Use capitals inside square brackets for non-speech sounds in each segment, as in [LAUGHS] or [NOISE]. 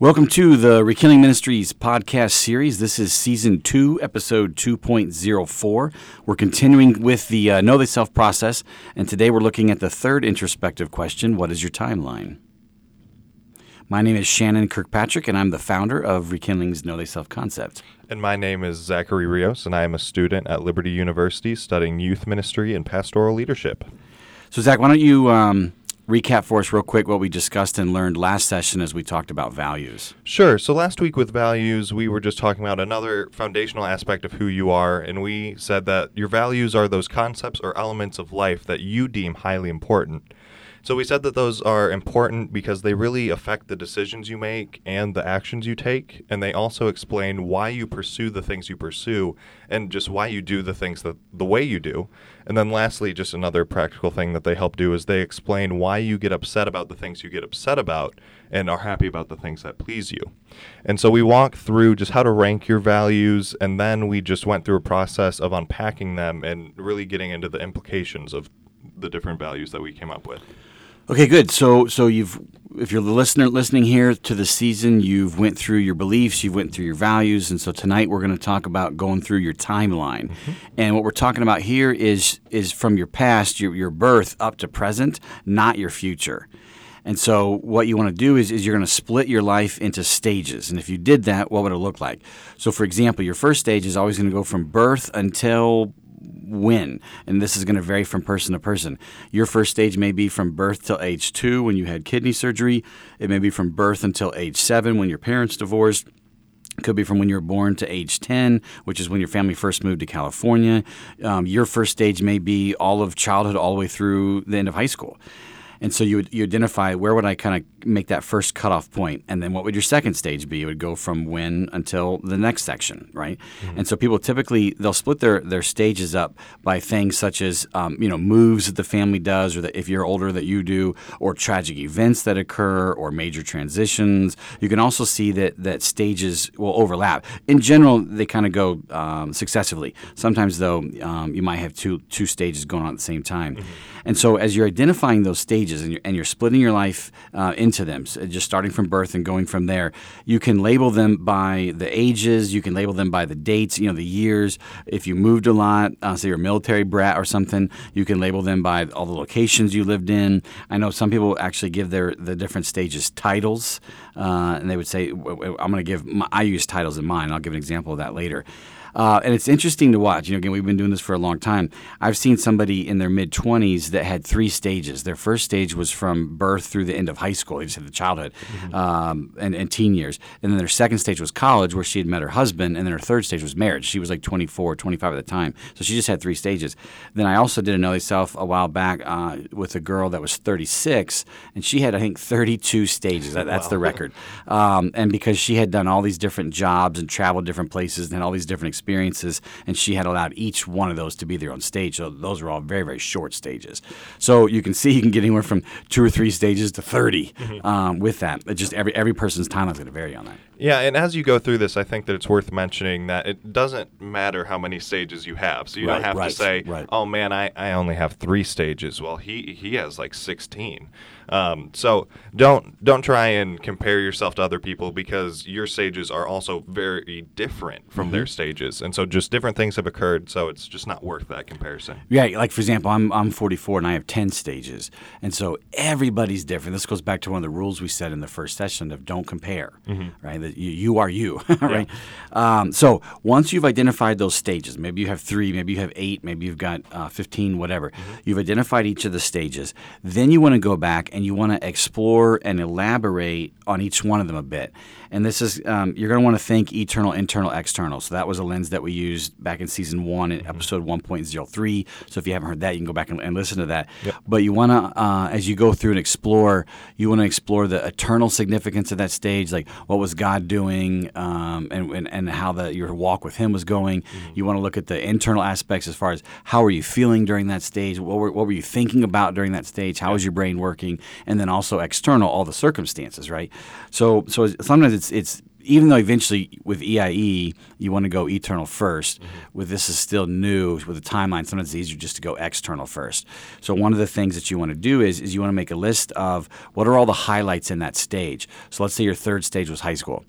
Welcome to the Rekindling Ministries podcast series. This is season two, episode 2.04. We're continuing with the uh, Know Thyself process, and today we're looking at the third introspective question What is your timeline? My name is Shannon Kirkpatrick, and I'm the founder of Rekindling's Know Thyself concept. And my name is Zachary Rios, and I am a student at Liberty University studying youth ministry and pastoral leadership. So, Zach, why don't you um, recap for us real quick what we discussed and learned last session as we talked about values. Sure. So last week with values, we were just talking about another foundational aspect of who you are, and we said that your values are those concepts or elements of life that you deem highly important. So we said that those are important because they really affect the decisions you make and the actions you take, and they also explain why you pursue the things you pursue and just why you do the things that the way you do. And then lastly, just another practical thing that they help do is they explain why you get upset about the things you get upset about and are happy about the things that please you. And so we walk through just how to rank your values and then we just went through a process of unpacking them and really getting into the implications of the different values that we came up with. Okay, good. So, so you've, if you're the listener listening here to the season, you've went through your beliefs, you've went through your values, and so tonight we're going to talk about going through your timeline. Mm-hmm. And what we're talking about here is is from your past, your your birth up to present, not your future. And so, what you want to do is, is you're going to split your life into stages. And if you did that, what would it look like? So, for example, your first stage is always going to go from birth until when. And this is going to vary from person to person. Your first stage may be from birth till age two when you had kidney surgery. It may be from birth until age seven when your parents divorced. It could be from when you were born to age 10, which is when your family first moved to California. Um, your first stage may be all of childhood, all the way through the end of high school. And so you would you identify where would I kind of make that first cutoff point, and then what would your second stage be? It would go from when until the next section, right? Mm-hmm. And so people typically they'll split their their stages up by things such as um, you know moves that the family does, or that if you're older that you do, or tragic events that occur, or major transitions. You can also see that that stages will overlap. In general, they kind of go um, successively. Sometimes though, um, you might have two two stages going on at the same time. Mm-hmm. And so as you're identifying those stages and you're, and you're splitting your life uh, into them, so just starting from birth and going from there. You can label them by the ages, you can label them by the dates, you know, the years. If you moved a lot, uh, say you're a military brat or something, you can label them by all the locations you lived in. I know some people actually give their the different stages titles, uh, and they would say, "I'm going to give." My, I use titles in mine. I'll give an example of that later. Uh, and it's interesting to watch. You know, again, we've been doing this for a long time. I've seen somebody in their mid 20s that had three stages. Their first stage was from birth through the end of high school. They just had the childhood mm-hmm. um, and, and teen years. And then their second stage was college, where she had met her husband. And then her third stage was marriage. She was like 24, 25 at the time. So she just had three stages. Then I also did a Know Thyself a while back uh, with a girl that was 36, and she had, I think, 32 stages. That, that's wow. the record. Um, and because she had done all these different jobs and traveled different places and had all these different experiences, and she had allowed each one of those to be their own stage. So those were all very, very short stages. So you can see you can get anywhere from two or three stages to 30 mm-hmm. um, with that. It just every every person's timeline is going to vary on that. Yeah, and as you go through this, I think that it's worth mentioning that it doesn't matter how many stages you have. So you right, don't have right, to say, right. "Oh man, I, I only have three stages." Well, he he has like sixteen. Um, so don't don't try and compare yourself to other people because your stages are also very different from mm-hmm. their stages, and so just different things have occurred. So it's just not worth that comparison. Yeah, like for example, I'm I'm 44 and I have 10 stages, and so everybody's different. This goes back to one of the rules we said in the first session of don't compare, mm-hmm. right? That you, you are you, [LAUGHS] right? Yeah. Um, so once you've identified those stages, maybe you have three, maybe you have eight, maybe you've got uh, 15, whatever. Mm-hmm. You've identified each of the stages. Then you want to go back and and you want to explore and elaborate on each one of them a bit. And this is, um, you're going to want to think eternal, internal, external. So that was a lens that we used back in season one, in mm-hmm. episode 1.03. So if you haven't heard that, you can go back and, and listen to that. Yep. But you want to, uh, as you go through and explore, you want to explore the eternal significance of that stage, like what was God doing um, and, and, and, how the, your walk with Him was going. Mm-hmm. You want to look at the internal aspects as far as how were you feeling during that stage? What were, what were you thinking about during that stage? How was your brain working? and then also external, all the circumstances, right? So, so sometimes it's it's even though eventually with EIE you want to go eternal 1st Mm-hmm. with this is still new with the timeline. Sometimes it's easier just to go external first. So one of the things that you want to do is is you want to make a list of what are all the highlights in that stage. So let's say your third stage was high school.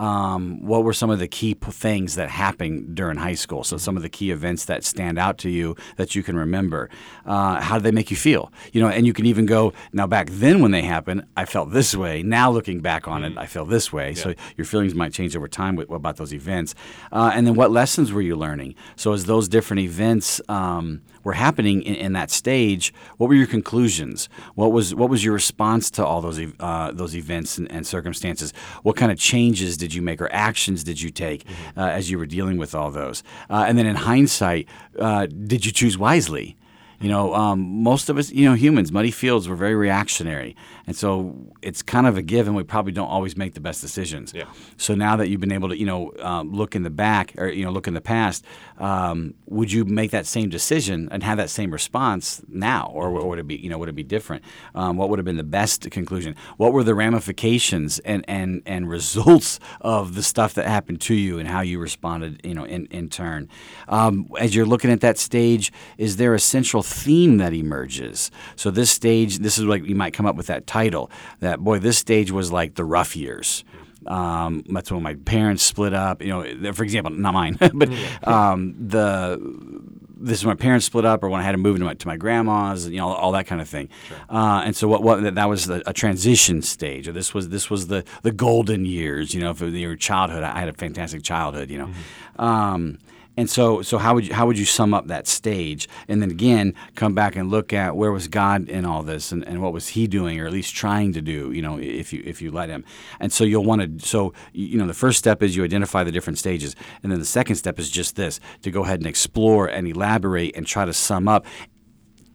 Um, what were some of the key p- things that happened during high school? So some of the key events that stand out to you that you can remember. Uh, how did they make you feel? You know, and you can even go now. Back then, when they happened, I felt this way. Now, looking back on it, I feel this way. So your feelings might change over time with, about those events. Uh, and then, what lessons were you learning? So as those different events um, were happening in, in that stage, what were your conclusions? What was what was your response to all those uh, those events and, and circumstances? What kind of changes did you make or actions did you take uh, as you were dealing with all those? Uh, and then in hindsight, uh, did you choose wisely? You know, um, most of us, you know, humans, muddy fields, we're very reactionary. And so it's kind of a given. We probably don't always make the best decisions. Yeah. So now that you've been able to, you know, um, look in the back or, you know, look in the past, um, would you make that same decision and have that same response now? Or, or would it be, you know, would it be different? Um, what would have been the best conclusion? What were the ramifications and, and, and results of the stuff that happened to you and how you responded, you know, in, in turn? Um, as you're looking at that stage, is there a central theme that emerges? So this stage, this is like you might come up with that title that, boy, this stage was like the rough years. Um, that's when my parents split up. You know, for example, not mine, [LAUGHS] but um, the this is when my parents split up, or when I had to move to my, to my grandma's, you know, all, all that kind of thing. Uh, and so what, what that was a, a transition stage, or this was this was the the golden years. You know, for your childhood, I had a fantastic childhood. You know. Um, and so, so how would you how would you sum up that stage? And then again, come back and look at where was God in all this, and, and what was He doing, or at least trying to do? You know, if you if you let Him. And so you'll want to. So you know, the first step is you identify the different stages, and then the second step is just this: to go ahead and explore and elaborate and try to sum up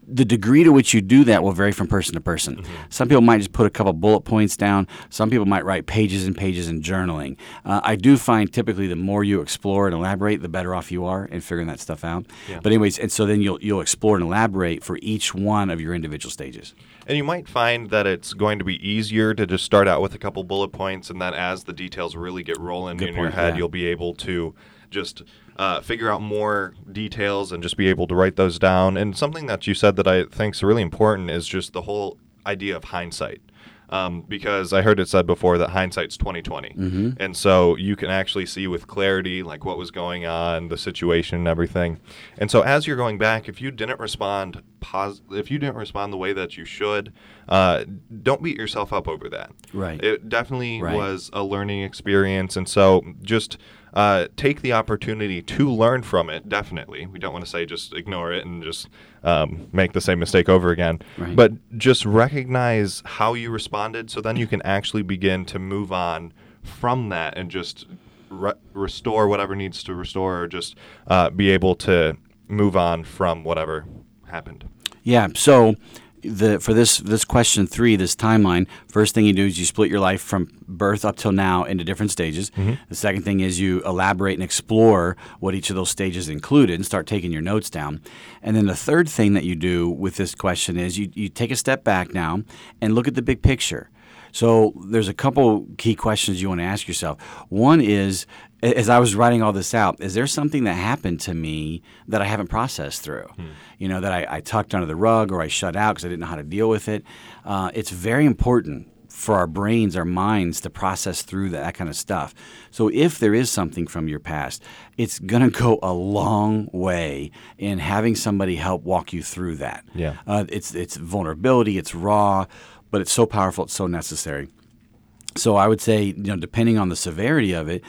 the degree to which you do that will vary from person to person. Some people might just put a couple bullet points down. Some people might write pages and pages in journaling. Uh, I do find typically the more you explore and elaborate, the better off you are in figuring that stuff out. But anyways, and so then you'll you'll explore and elaborate for each one of your individual stages. And you might find that it's going to be easier to just start out with a couple bullet points, and then as the details really get rolling Good in your head, yeah. you'll be able to just uh, figure out more details and just be able to write those down. And something that you said that I think is really important is just the whole idea of hindsight. Um, because I heard it said before that hindsight's 2020, Mm-hmm. and so you can actually see with clarity like what was going on, the situation, and everything. And so as you're going back, if you didn't respond pos- if you didn't respond the way that you should, uh, don't beat yourself up over that. Right. It definitely Right. was a learning experience, and so just uh, take the opportunity to learn from it. Definitely, we don't want to say just ignore it and just um, make the same mistake over again. Right. But just recognize how you responded, so then you can actually begin to move on from that and just re- restore whatever needs to restore, or just uh, be able to move on from whatever happened. Yeah. So the for this this question three, this timeline, first thing you do is you split your life from birth up till now into different stages. Mm-hmm. The second thing is you elaborate and explore what each of those stages included and start taking your notes down. And then the third thing that you do with this question is you, you take a step back now and look at the big picture. So there's a couple key questions you want to ask yourself. One is, as I was writing all this out, is there something that happened to me that I haven't processed through? You know, that I, I tucked under the rug or I shut out because I didn't know how to deal with it. Uh, it's very important for our brains, our minds to process through that, that kind of stuff. So if there is something from your past, it's going to go a long way in having somebody help walk you through that. Yeah. Uh, it's it's vulnerability, it's raw, but it's so powerful, it's so necessary. So I would say, you know, depending on the severity of it,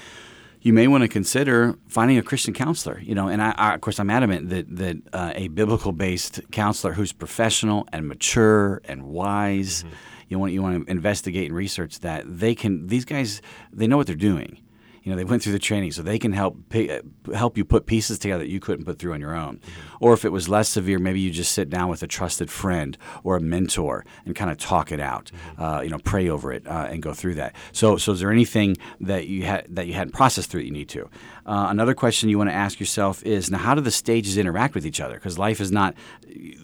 you may want to consider finding a Christian counselor. You know, and I, I of course, I'm adamant that that uh, a biblical-based counselor who's professional and mature and wise. You want you want to investigate and research that they can. These guys, they know what they're doing. You know, they went through the training, so they can help pi- help you put pieces together that you couldn't put through on your own. Or if it was less severe, maybe you just sit down with a trusted friend or a mentor and kind of talk it out. Uh, you know, pray over it uh, and go through that. So, so is there anything that you had that you hadn't processed through that you need to? Uh, another question you want to ask yourself is now, how do the stages interact with each other? Because life is not;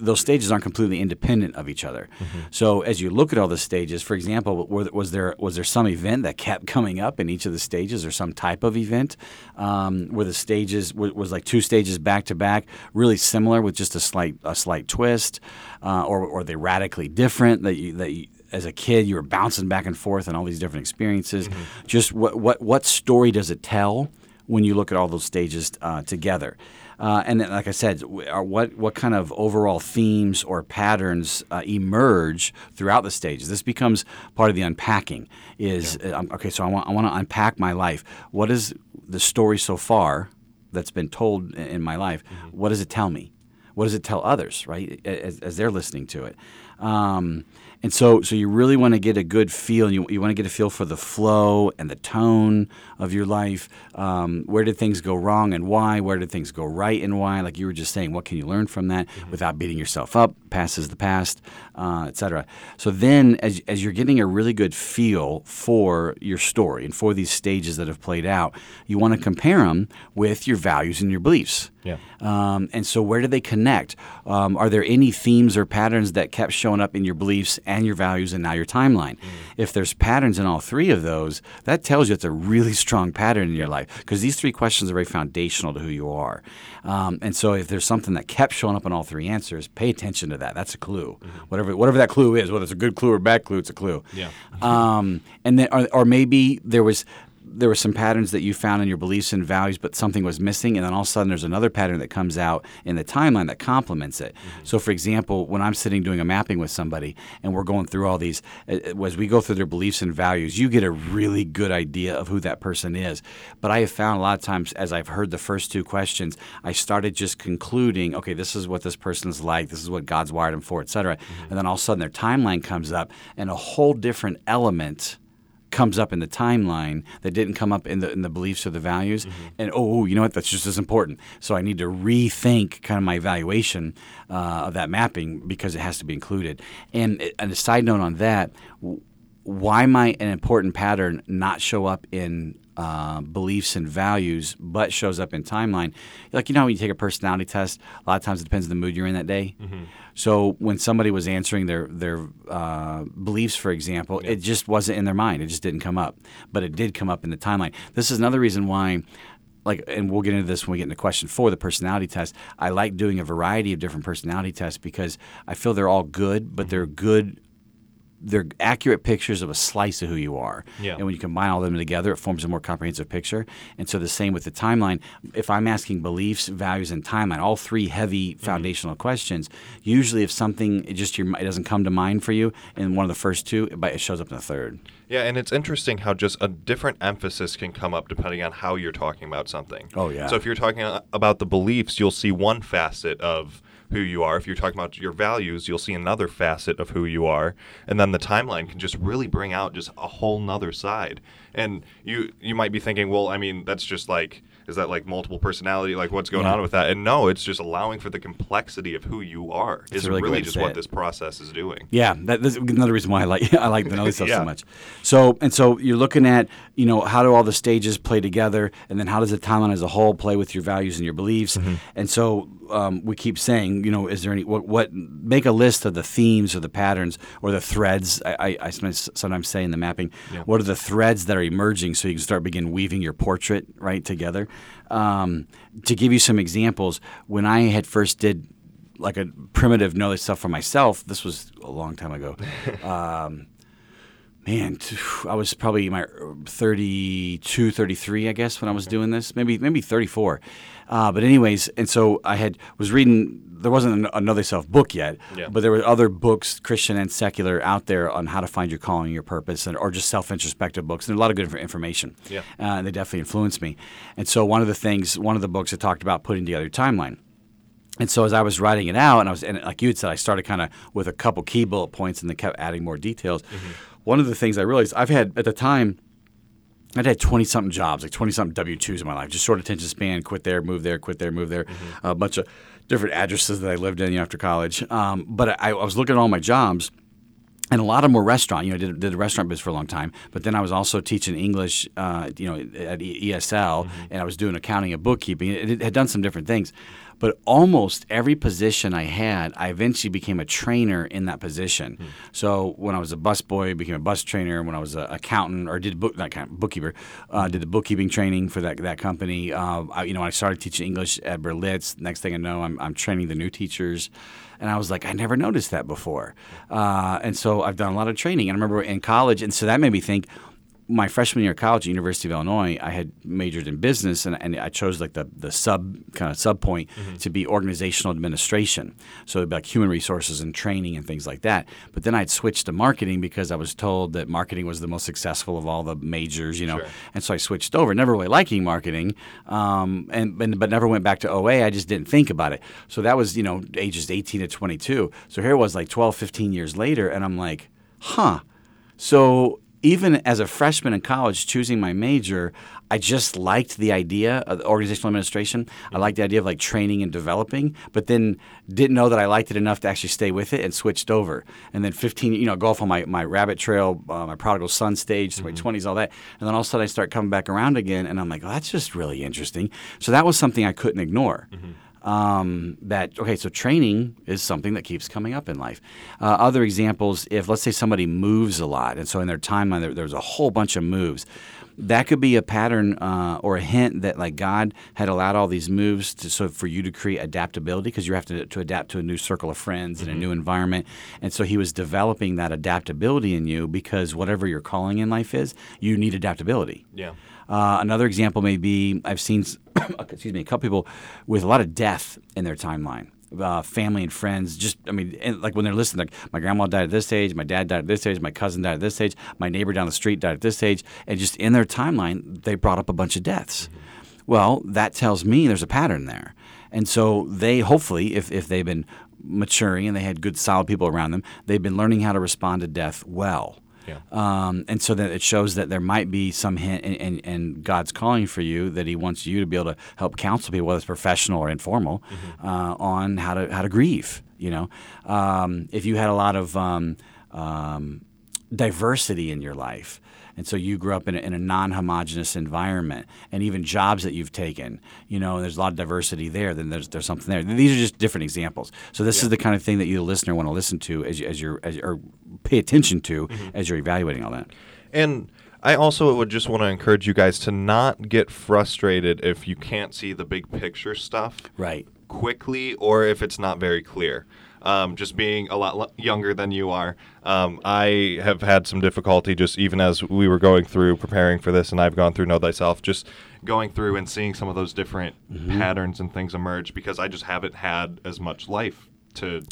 those stages aren't completely independent of each other. So, as you look at all the stages, for example, were, was there was there some event that kept coming up in each of the stages, or some type of event um, where the stages was, was like two stages back to back, really similar with just a slight a slight twist, uh, or or they radically different that you that you, as a kid you were bouncing back and forth and all these different experiences. Just what what what story does it tell when you look at all those stages uh, together? Uh, and then, like I said, what what kind of overall themes or patterns uh, emerge throughout the stages? This becomes part of the unpacking. Is uh, um, okay. So I want I want to unpack my life. What is the story so far that's been told in- in my life? What does it tell me? What does it tell others? Right as, as they're listening to it. Um, and so, so you really want to get a good feel. You, you want to get a feel for the flow and the tone of your life. Um, where did things go wrong and why? Where did things go right and why? Like you were just saying, what can you learn from that without beating yourself up? Past is the past, uh, etc. So then, as, as you're getting a really good feel for your story and for these stages that have played out, you want to compare them with your values and your beliefs. Yeah. Um, and so, where do they connect? Um, are there any themes or patterns that kept showing up in your beliefs and your values and now your timeline? If there's patterns in all three of those, that tells you it's a really strong pattern in your life because these three questions are very foundational to who you are. Um, and so, if there's something that kept showing up in all three answers, pay attention to that. That's a clue. Whatever, whatever that clue is, whether it's a good clue or bad clue, it's a clue. Yeah. Um, and then, or, or maybe there was there were some patterns that you found in your beliefs and values, but something was missing, and then all of a sudden there's another pattern that comes out in the timeline that complements it. So, for example, when I'm sitting doing a mapping with somebody and we're going through all these, uh, uh, as we go through their beliefs and values, you get a really good idea of who that person is. But I have found a lot of times, as I've heard the first two questions, I started just concluding, okay, this is what this person's like, this is what God's wired them for, etc. And then all of a sudden their timeline comes up, and a whole different element comes up in the timeline that didn't come up in the in the beliefs or the values. And oh you know what? That's just as important. So i need to rethink kind of my evaluation uh, of that mapping because it has to be included. And, and a side note on that why might an important pattern not show up in uh, beliefs and values, but shows up in timeline? Like you know, when you take a personality test, a lot of times it depends on the mood you're in that day. So when somebody was answering their their uh, beliefs, for example, it just wasn't in their mind. It just didn't come up, but it did come up in the timeline. This is another reason why. Like, and we'll get into this when we get into question four, the personality test. I like doing a variety of different personality tests because I feel they're all good, but they're good they're accurate pictures of a slice of who you are. Yeah. And when you combine all of them together, it forms a more comprehensive picture. And so the same with the timeline. If I'm asking beliefs, values, and timeline, all three heavy mm-hmm. foundational questions, usually if something it just your, it doesn't come to mind for you in one of the first two, it shows up in the third. Yeah, and it's interesting how just a different emphasis can come up depending on how you're talking about something. Oh, yeah. So if you're talking about the beliefs, you'll see one facet of who you are. If you're talking about your values, you'll see another facet of who you are. And then the timeline can just really bring out just a whole nother side. And you you might be thinking, well, I mean, that's just like is that like multiple personality? Like what's going Yeah. on with that? And no, it's just allowing for the complexity of who you are. Is really really just what it. this process is doing. Yeah, that, that's another reason why I like [LAUGHS] I like the Nelly stuff Yeah. so much. So and so you're looking at you know how do all the stages play together, and then how does the timeline as a whole play with your values and your beliefs? Mm-hmm. And so um, we keep saying, you know, is there any what, what make a list of the themes or the patterns or the threads? I, I, I sometimes sometimes say in the mapping, what are the threads that are emerging so you can start begin weaving your portrait right together. Um, to give you some examples, when I had first did like a primitive Know Thyself for myself. This was a long time ago. [LAUGHS] um, man, I was probably my 32, 33, I guess, when I was doing this. Maybe maybe 34. Uh, but anyways, and so I had was reading. There wasn't an, a Know Thyself book yet, Yeah. but there were other books, Christian and secular, out there on how to find your calling, and your purpose, and, or just self introspective books. And a lot of good information. Yeah. Uh, and they definitely influenced me. And so one of the things, one of the books, that talked about putting together your timeline. And so as I was writing it out, and I was, and like you had said, I started kind of with a couple key bullet points, and then kept adding more details. One of the things I realized I've had at the time, I'd had 20 something jobs, like 20 something W 2s in my life, just short attention span, quit there, move there, quit there, move there, Mm-hmm. a bunch of different addresses that I lived in you know, after college. Um, but I, I was looking at all my jobs. And a lot of them were restaurant. You know, I did, did a restaurant business for a long time. But then I was also teaching English, uh, you know, at ESL, and I was doing accounting and bookkeeping. It, it had done some different things. But almost every position I had, I eventually became a trainer in that position. So when I was a busboy, I became a bus trainer. When I was an accountant or did book, not accountant, bookkeeper, uh, did the bookkeeping training for that that company. Uh, I, you know, I started teaching English at Berlitz. Next thing I know, I'm, I'm training the new teachers. And I was like, I never noticed that before. Uh, and so I've done a lot of training. And I remember in college, and so that made me think, my freshman year of college at University of Illinois, I had majored in business, and, and I chose like the, the sub kind of sub point to be organizational administration. So it'd be like human resources and training and things like that. But then I'd switched to marketing because I was told that marketing was the most successful of all the majors, you know. Sure. And so I switched over, never really liking marketing, um, and, and but never went back to OA. I just didn't think about it. So that was you know ages 18 to 22. So here it was like 12, 15 years later, and I'm like, huh. So even as a freshman in college choosing my major, I just liked the idea of organizational administration. I liked the idea of like training and developing, but then didn't know that I liked it enough to actually stay with it and switched over. And then 15, you know, golf on my, my rabbit trail, uh, my prodigal son stage, through my 20s, all that. And then all of a sudden I start coming back around again and I'm like, oh, that's just really interesting. So that was something I couldn't ignore um, that okay so training is something that keeps coming up in life. Uh, other examples if let's say somebody moves a lot and so in their timeline there, there's a whole bunch of moves that could be a pattern uh, or a hint that like god had allowed all these moves to, so for you to create adaptability because you have to, to adapt to a new circle of friends and a new environment. And so he was developing that adaptability in you because whatever your calling in life is you need adaptability. Yeah. Uh, another example may be I've seen, [COUGHS] excuse me, a couple people with a lot of death in their timeline. Uh, family and friends, just I mean, like when they're listening, like my grandma died at this age, my dad died at this age, my cousin died at this age, my neighbor down the street died at this age, and just in their timeline, they brought up a bunch of deaths. Well, that tells me there's a pattern there, and so they hopefully, if if they've been maturing and they had good, solid people around them, they've been learning how to respond to death well. Yeah. Um, and so that it shows that there might be some hint in, in, in God's calling for you that He wants you to be able to help counsel people, whether it's professional or informal, uh, on how to how to grieve. You know, um, if you had a lot of um, um, diversity in your life, and so you grew up in a, in a non-homogenous environment, and even jobs that you've taken, you know, there's a lot of diversity there. Then there's there's something there. These are just different examples. So this is the kind of thing that you, the listener, want to listen to as you, as you're as, or pay attention to mm-hmm. as you're evaluating all that. And I also would just want to encourage you guys to not get frustrated if you can't see the big picture stuff Right. quickly or if it's not very clear. Um, just being a lot l- younger than you are, um, I have had some difficulty just even as we were going through preparing for this, and I've gone through Know Thyself, just going through and seeing some of those different patterns and things emerge because I just haven't had as much life to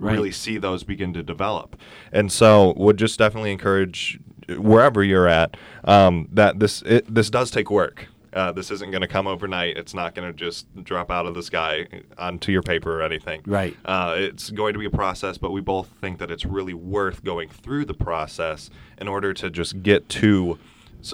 Right. really see those begin to develop. And so, would just definitely encourage wherever you're at um, that this it, this does take work. Uh, this isn't going to come overnight. It's not going to just drop out of the sky onto your paper or anything. Right. Uh, it's going to be a process, but we both think that it's really worth going through the process in order to just get to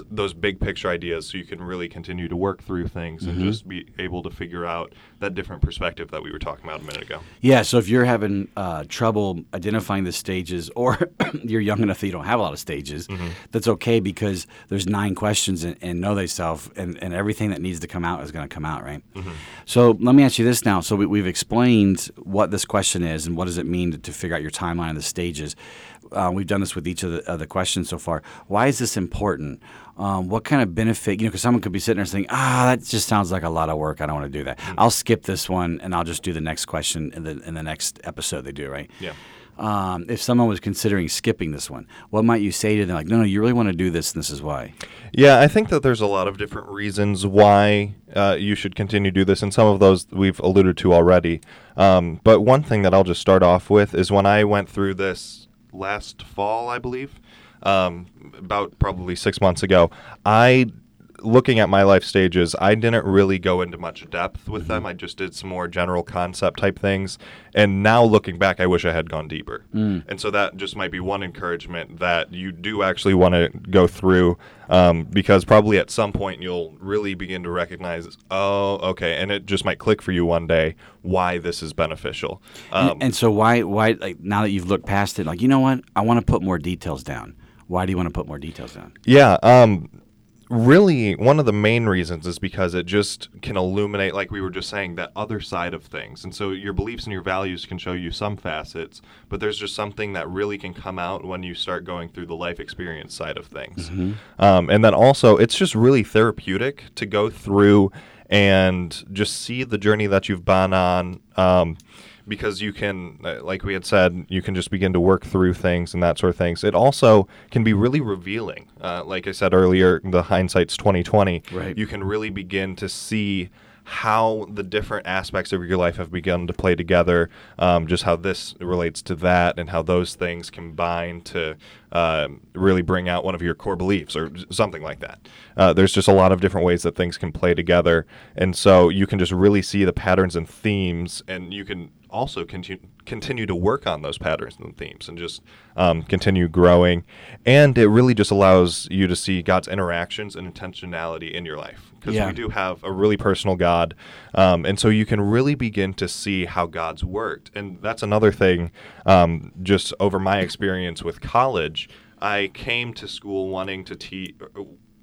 those big picture ideas so you can really continue to work through things and mm-hmm. just be able to figure out that different perspective that we were talking about a minute ago. Yeah, so if you're having uh, trouble identifying the stages, or [COUGHS] you're young enough that you don't have a lot of stages, mm-hmm. that's okay because there's nine questions and, in Know Thyself, and, and everything that needs to come out is going to come out, right? Mm-hmm. So let me ask you this now. So we, we've explained what this question is and what does it mean to, to figure out your timeline of the stages. Uh, we've done this with each of the, of the questions so far. Why is this important? Um, what kind of benefit? You know, because someone could be sitting there saying, "Ah, that just sounds like a lot of work. I don't want to do that. I'll skip this one and I'll just do the next question in the in the next episode they do." Right? Yeah. Um, if someone was considering skipping this one, what might you say to them? Like, no, no, you really want to do this, and this is why. Yeah, I think that there's a lot of different reasons why uh, you should continue to do this, and some of those we've alluded to already. Um, but one thing that I'll just start off with is when I went through this last fall, I believe, um, about probably six months ago, I looking at my life stages, I didn't really go into much depth with them. I just did some more general concept type things. And now looking back, I wish I had gone deeper. And so that just might be one encouragement that you do actually want to go through um, because probably at some point you'll really begin to recognize, oh, okay, and it just might click for you one day why this is beneficial. Um, and, and so why why like now that you've looked past it, like you know what, I want to put more details down. Why do you want to put more details down? Yeah, um, really, one of the main reasons is because it just can illuminate, like we were just saying, that other side of things. And so your beliefs and your values can show you some facets, but there's just something that really can come out when you start going through the life experience side of things. Um, and then also, it's just really therapeutic to go through and just see the journey that you've been on. Um, because you can, uh, like we had said, you can just begin to work through things and that sort of things. It also can be really revealing. Uh, like I said earlier, the hindsight's twenty twenty. Right. You can really begin to see how the different aspects of your life have begun to play together, um, just how this relates to that, and how those things combine to um really bring out one of your core beliefs or something like that. Uh, there's just a lot of different ways that things can play together, and so you can just really see the patterns and themes, and you can also continue continue to work on those patterns and themes and just um, continue growing. And it really just allows you to see god's interactions and intentionality in your life because Yeah. we do have a really personal god um, and so you can really begin to see how god's worked and that's another thing um, just over my experience with college i came to school wanting to teach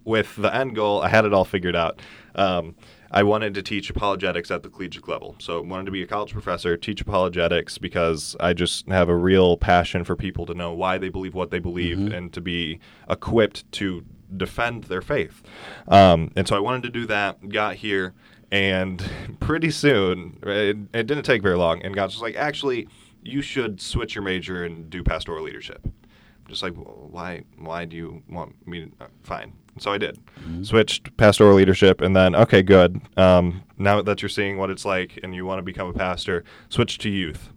with the end goal i had it all figured out um, I wanted to teach apologetics at the collegiate level. So I wanted to be a college professor, teach apologetics because I just have a real passion for people to know why they believe what they believe and to be equipped to defend their faith. Um, and so I wanted to do that, got here, and [LAUGHS] pretty soon, it, it didn't take very long, and God's just like, actually, you should switch your major and do pastoral leadership. Just like, "Well, why? Why do you want me? To, uh, fine. So I did. Switched pastoral leadership, and then okay, good. Um, now that you're seeing what it's like, and you want to become a pastor, switch to youth.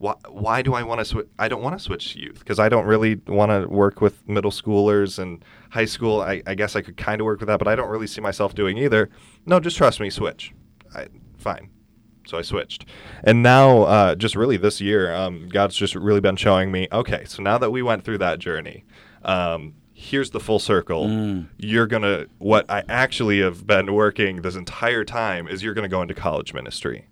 Why? Why do I want to switch? I don't want to switch to youth because I don't really want to work with middle schoolers and high school. I, I guess I could kind of work with that, but I don't really see myself doing either. No, just trust me. Switch. I, fine. So I switched. And now, uh, just really this year, um, God's just really been showing me okay, so now that we went through that journey, um, here's the full circle. You're going to, what I actually have been working this entire time is you're going to go into college ministry.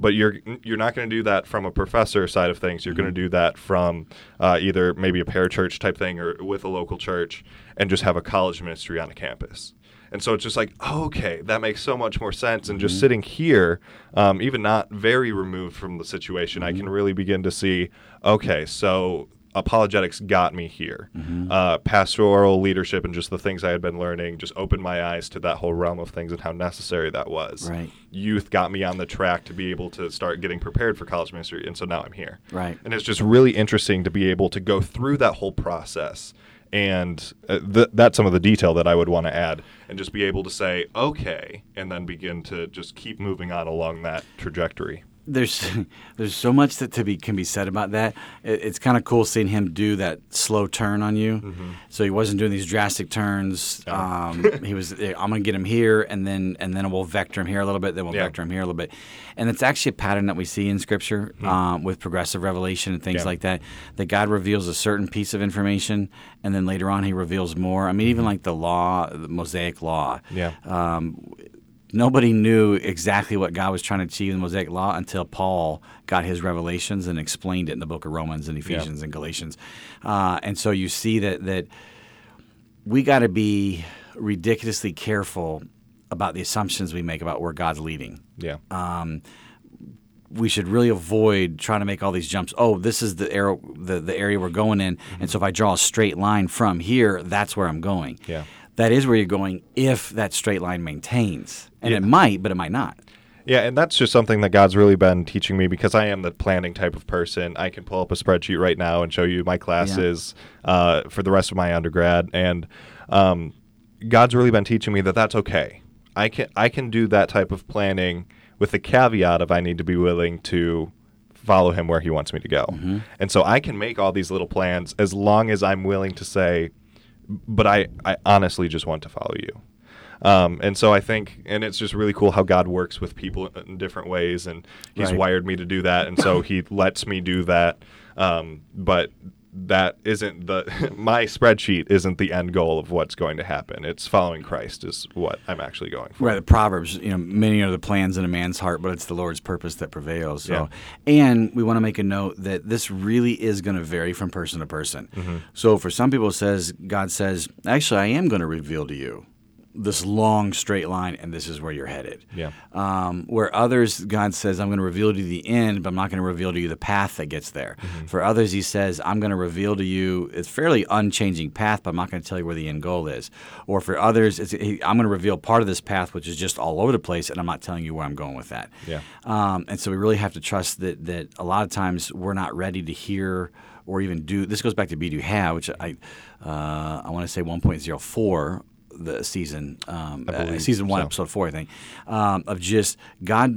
But you're you're not going to do that from a professor side of things. You're going to do that from uh, either maybe a parachurch type thing or with a local church, and just have a college ministry on a campus. And so it's just like, okay, that makes so much more sense. And just sitting here, um, even not very removed from the situation, I can really begin to see, okay, so apologetics got me here. Uh, pastoral leadership and just the things I had been learning just opened my eyes to that whole realm of things and how necessary that was. Right. Youth got me on the track to be able to start getting prepared for college ministry. And so now I'm here. Right. And it's just really interesting to be able to go through that whole process. And uh, th- that's some of the detail that I would want to add, and just be able to say, okay, and then begin to just keep moving on along that trajectory. There's [LAUGHS] there's so much that to be can be said about that. It, it's kind of cool seeing him do that slow turn on you. Mm-hmm. So he wasn't doing these drastic turns. Oh. Um, he was eh, I'm gonna get him here, and then and then we'll vector him here a little bit. Then we'll Yeah. vector him here a little bit. And it's actually a pattern that we see in Scripture um, with progressive revelation and things. Yeah. like that. That God reveals a certain piece of information, and then later on He reveals more. I mean, even like the law, the Mosaic law. Mm-hmm. Yeah. Um, nobody knew exactly what God was trying to achieve in the Mosaic Law until Paul got his revelations and explained it in the book of Romans and Ephesians and Galatians. Uh, and so you see that that we got to be ridiculously careful about the assumptions we make about where God's leading. Yeah. Um, we should really avoid trying to make all these jumps. Oh, this is the area the, the area we're going in, and so if I draw a straight line from here, that's where I'm going. Yeah. That is where you're going if that straight line maintains. And it might, but it might not. Yeah, and that's just something that God's really been teaching me because I am the planning type of person. I can pull up a spreadsheet right now and show you my classes uh, for the rest of my undergrad, and um, God's really been teaching me that that's okay. I can I can do that type of planning with the caveat of I need to be willing to follow Him where He wants me to go, and so I can make all these little plans as long as I'm willing to say, but I I honestly just want to follow you. Um, and so I think, and it's just really cool how God works with people in different ways, and He's Right. wired me to do that, and so [LAUGHS] He lets me do that. Um, but that isn't the [LAUGHS] my spreadsheet isn't the end goal of what's going to happen. It's following Christ is what I'm actually going for. Right, the Proverbs, you know, many are the plans in a man's heart, but it's the Lord's purpose that prevails. So, and we want to make a note that this really is going to vary from person to person. Mm-hmm. So, for some people, it says God says, "Actually, I am going to reveal to you this long straight line, and this is where you're headed." Yeah. Um, where others, God says, I'm going to reveal to you the end, but I'm not going to reveal to you the path that gets there. Mm-hmm. For others, He says, I'm going to reveal to you it's fairly unchanging path, but I'm not going to tell you where the end goal is. Or for others, he, I'm going to reveal part of this path, which is just all over the place, and I'm not telling you where I'm going with that. Yeah. Um, and so we really have to trust that that a lot of times we're not ready to hear or even do. This goes back to be do have, which I uh, I want to say 1.04 the season um, uh, season one so. episode four I think um, of just God.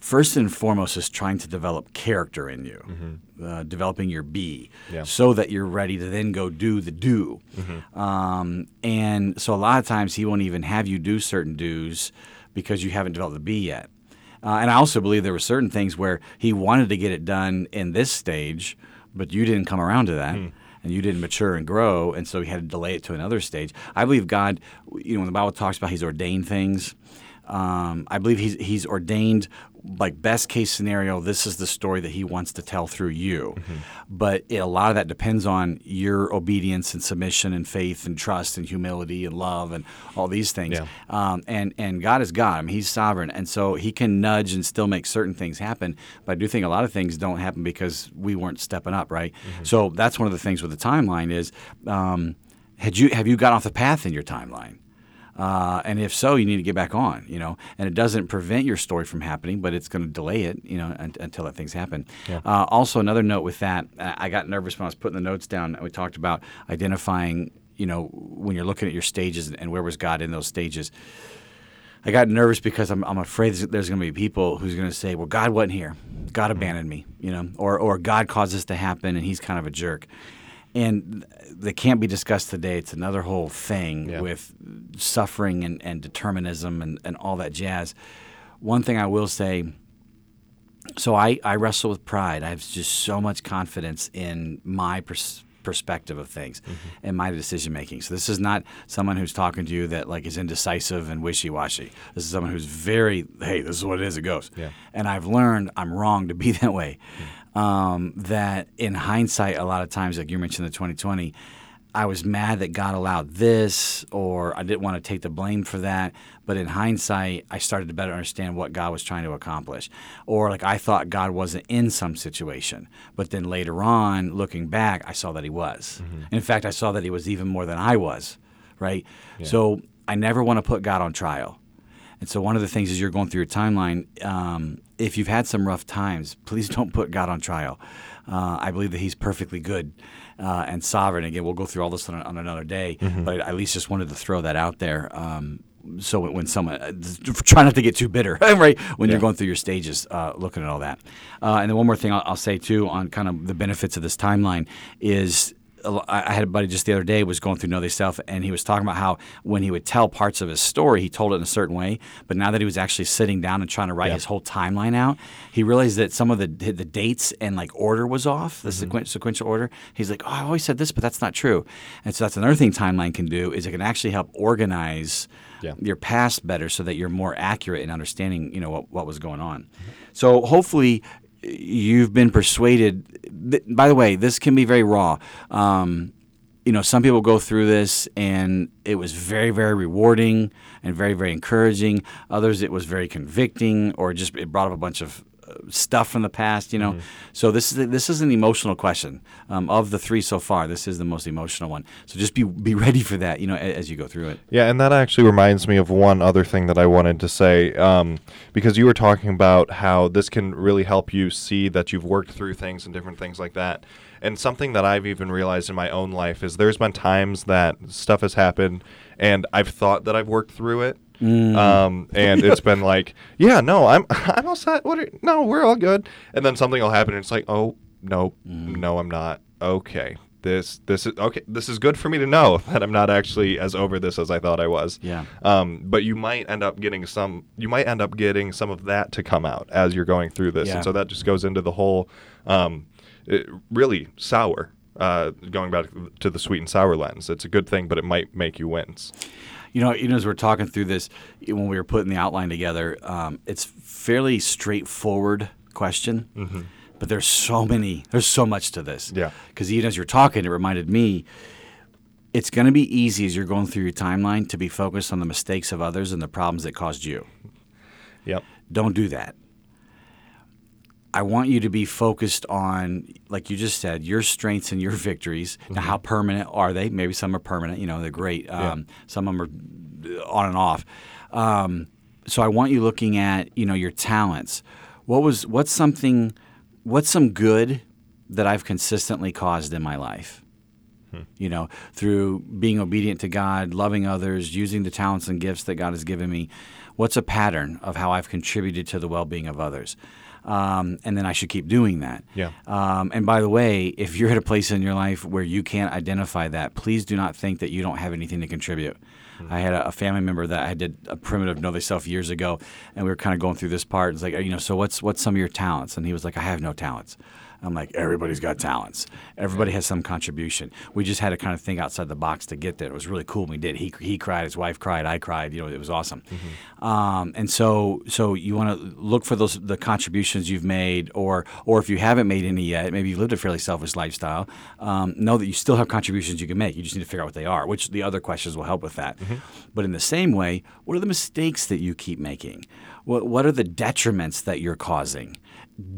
First and foremost is trying to develop character in you, uh, developing your be, Mm-hmm. Yeah. so that you're ready to then go do the do. Mm-hmm. Um, and so a lot of times he won't even have you do certain do's because you haven't developed the be yet. Uh, and I also believe there were certain things where he wanted to get it done in this stage, but you didn't come around to that. And you didn't mature and grow, and so he had to delay it to another stage. I believe God, you know, when the Bible talks about He's ordained things, um, I believe He's He's ordained like best case scenario. This is the story that He wants to tell through you, but it, a lot of that depends on your obedience and submission and faith and trust and humility and love and all these things. Yeah. Um, and and God is God. I mean, He's sovereign, and so He can nudge and still make certain things happen. But I do think a lot of things don't happen because we weren't stepping up, right? So that's one of the things with the timeline is, um, had you have you got off the path in your timeline? Uh, and if so, you need to get back on, you know. And it doesn't prevent your story from happening, but it's going to delay it, you know, un- until that things happen. Uh, also, another note with that, I got nervous when I was putting the notes down. And we talked about identifying, you know, when you're looking at your stages and where was God in those stages. I got nervous because I'm, I'm afraid there's, there's going to be people who's going to say, "Well, God wasn't here. God abandoned me," you know, or or God caused this to happen, and He's kind of a jerk. And that can't be discussed today. It's another whole thing Yeah. with suffering and, and determinism and, and all that jazz. One thing I will say so I, I wrestle with pride. I have just so much confidence in my pers- perspective of things mm-hmm. and my decision making. So this is not someone who's talking to you that like is indecisive and wishy washy. This is someone who's very hey, this is what it is. It goes. Yeah. And I've learned I'm wrong to be [LAUGHS] that way. Um, that in hindsight, a lot of times, like you mentioned the 2020. I was mad that God allowed this, or I didn't want to take the blame for that. But in hindsight, I started to better understand what God was trying to accomplish. Or, like, I thought God wasn't in some situation. But then later on, looking back, I saw that He was. In fact, I saw that He was even more than I was, right? So I never want to put God on trial. And so, one of the things as you're going through your timeline, um, if you've had some rough times, please [LAUGHS] don't put God on trial. Uh, I believe that He's perfectly good uh, and sovereign. Again, we'll go through all this on, on another day, but I at least just wanted to throw that out there. Um, so when, someone uh, try not to get too bitter, [LAUGHS] right? When you're going through your stages, uh, looking at all that. Uh, and then one more thing I'll, I'll say too on kind of the benefits of this timeline is I had a buddy just the other day was going through Know Thyself, and he was talking about how when he would tell parts of his story, he told it in a certain way. But now that he was actually sitting down and trying to write Yeah. his whole timeline out, he realized that some of the the dates and like order was off, the Mm-hmm. sequen- sequential order. He's like, "Oh, I always said this, but that's not true." And so that's another thing timeline can do is it can actually help organize Yeah. your past better, so that you're more accurate in understanding, you know, what, what was going on. So hopefully you've been persuaded. Th- by the way, this can be very raw. Um, you know, some people go through this and it was very, very rewarding and very, very encouraging. Others, it was very convicting or just it brought up a bunch of stuff from the past. You know, so this is this is an emotional question. Um, of the three so far, this is the most emotional one. So just be be ready for that. You know, a- as you go through it. Yeah, and that actually reminds me of one other thing that I wanted to say, um, because you were talking about how this can really help you see that you've worked through things and different things like that. And something that I've even realized in my own life is there's been times that stuff has happened, and I've thought that I've worked through it. Um, and it's been [LAUGHS] like, yeah, no, I'm [LAUGHS] I'm all set. What? Are, no, we're all good. And then something will happen, and it's like, oh, no, no, I'm not. Okay, this this is okay. This is good for me to know [LAUGHS] that I'm not actually as over this as I thought I was. Yeah. Um, but you might end up getting some. You might end up getting some of that to come out as you're going through this, Yeah. and so that just goes into the whole, um, it, really sour. Uh, going back to the sweet and sour lens, it's a good thing, but it might make you wince. You know, even as we're talking through this, when we were putting the outline together, um, it's fairly straightforward question, but there's so many, there's so much to this. Yeah. Because even as you're talking, it reminded me, it's going to be easy as you're going through your timeline to be focused on the mistakes of others and the problems that caused you. Yep. Don't do that. I want you to be focused on, like you just said, your strengths and your victories. Now, how permanent are they? Maybe some are permanent. You know, they're great. Um, Some of them are on and off. Um, so I want you looking at, you know, your talents. What was what's something, what's some good that I've consistently caused in my life? you know, through being obedient to God, loving others, using the talents and gifts that God has given me. What's a pattern of how I've contributed to the well being of others? Um, and then I should keep doing that. Yeah. Um, and by the way, if you're at a place in your life where you can't identify that, please do not think that you don't have anything to contribute. I had a, a family member that I did a primitive know thyself years ago, and we were kind of going through this part. It's like, you know, so what's what's some of your talents? And he was like, I have no talents. I'm like, everybody's got talents. Everybody has some contribution. We just had to kind of think outside the box to get there. It was really cool. when We did. He he cried. His wife cried. I cried. You know, it was awesome. Um, and so so you want to look for those the contributions you've made, or or if you haven't made any yet, maybe you've lived a fairly selfish lifestyle. Um, know that you still have contributions you can make. You just need to figure out what they are. Which the other questions will help with that. But in the same way, what are the mistakes that you keep making? What what are the detriments that you're causing?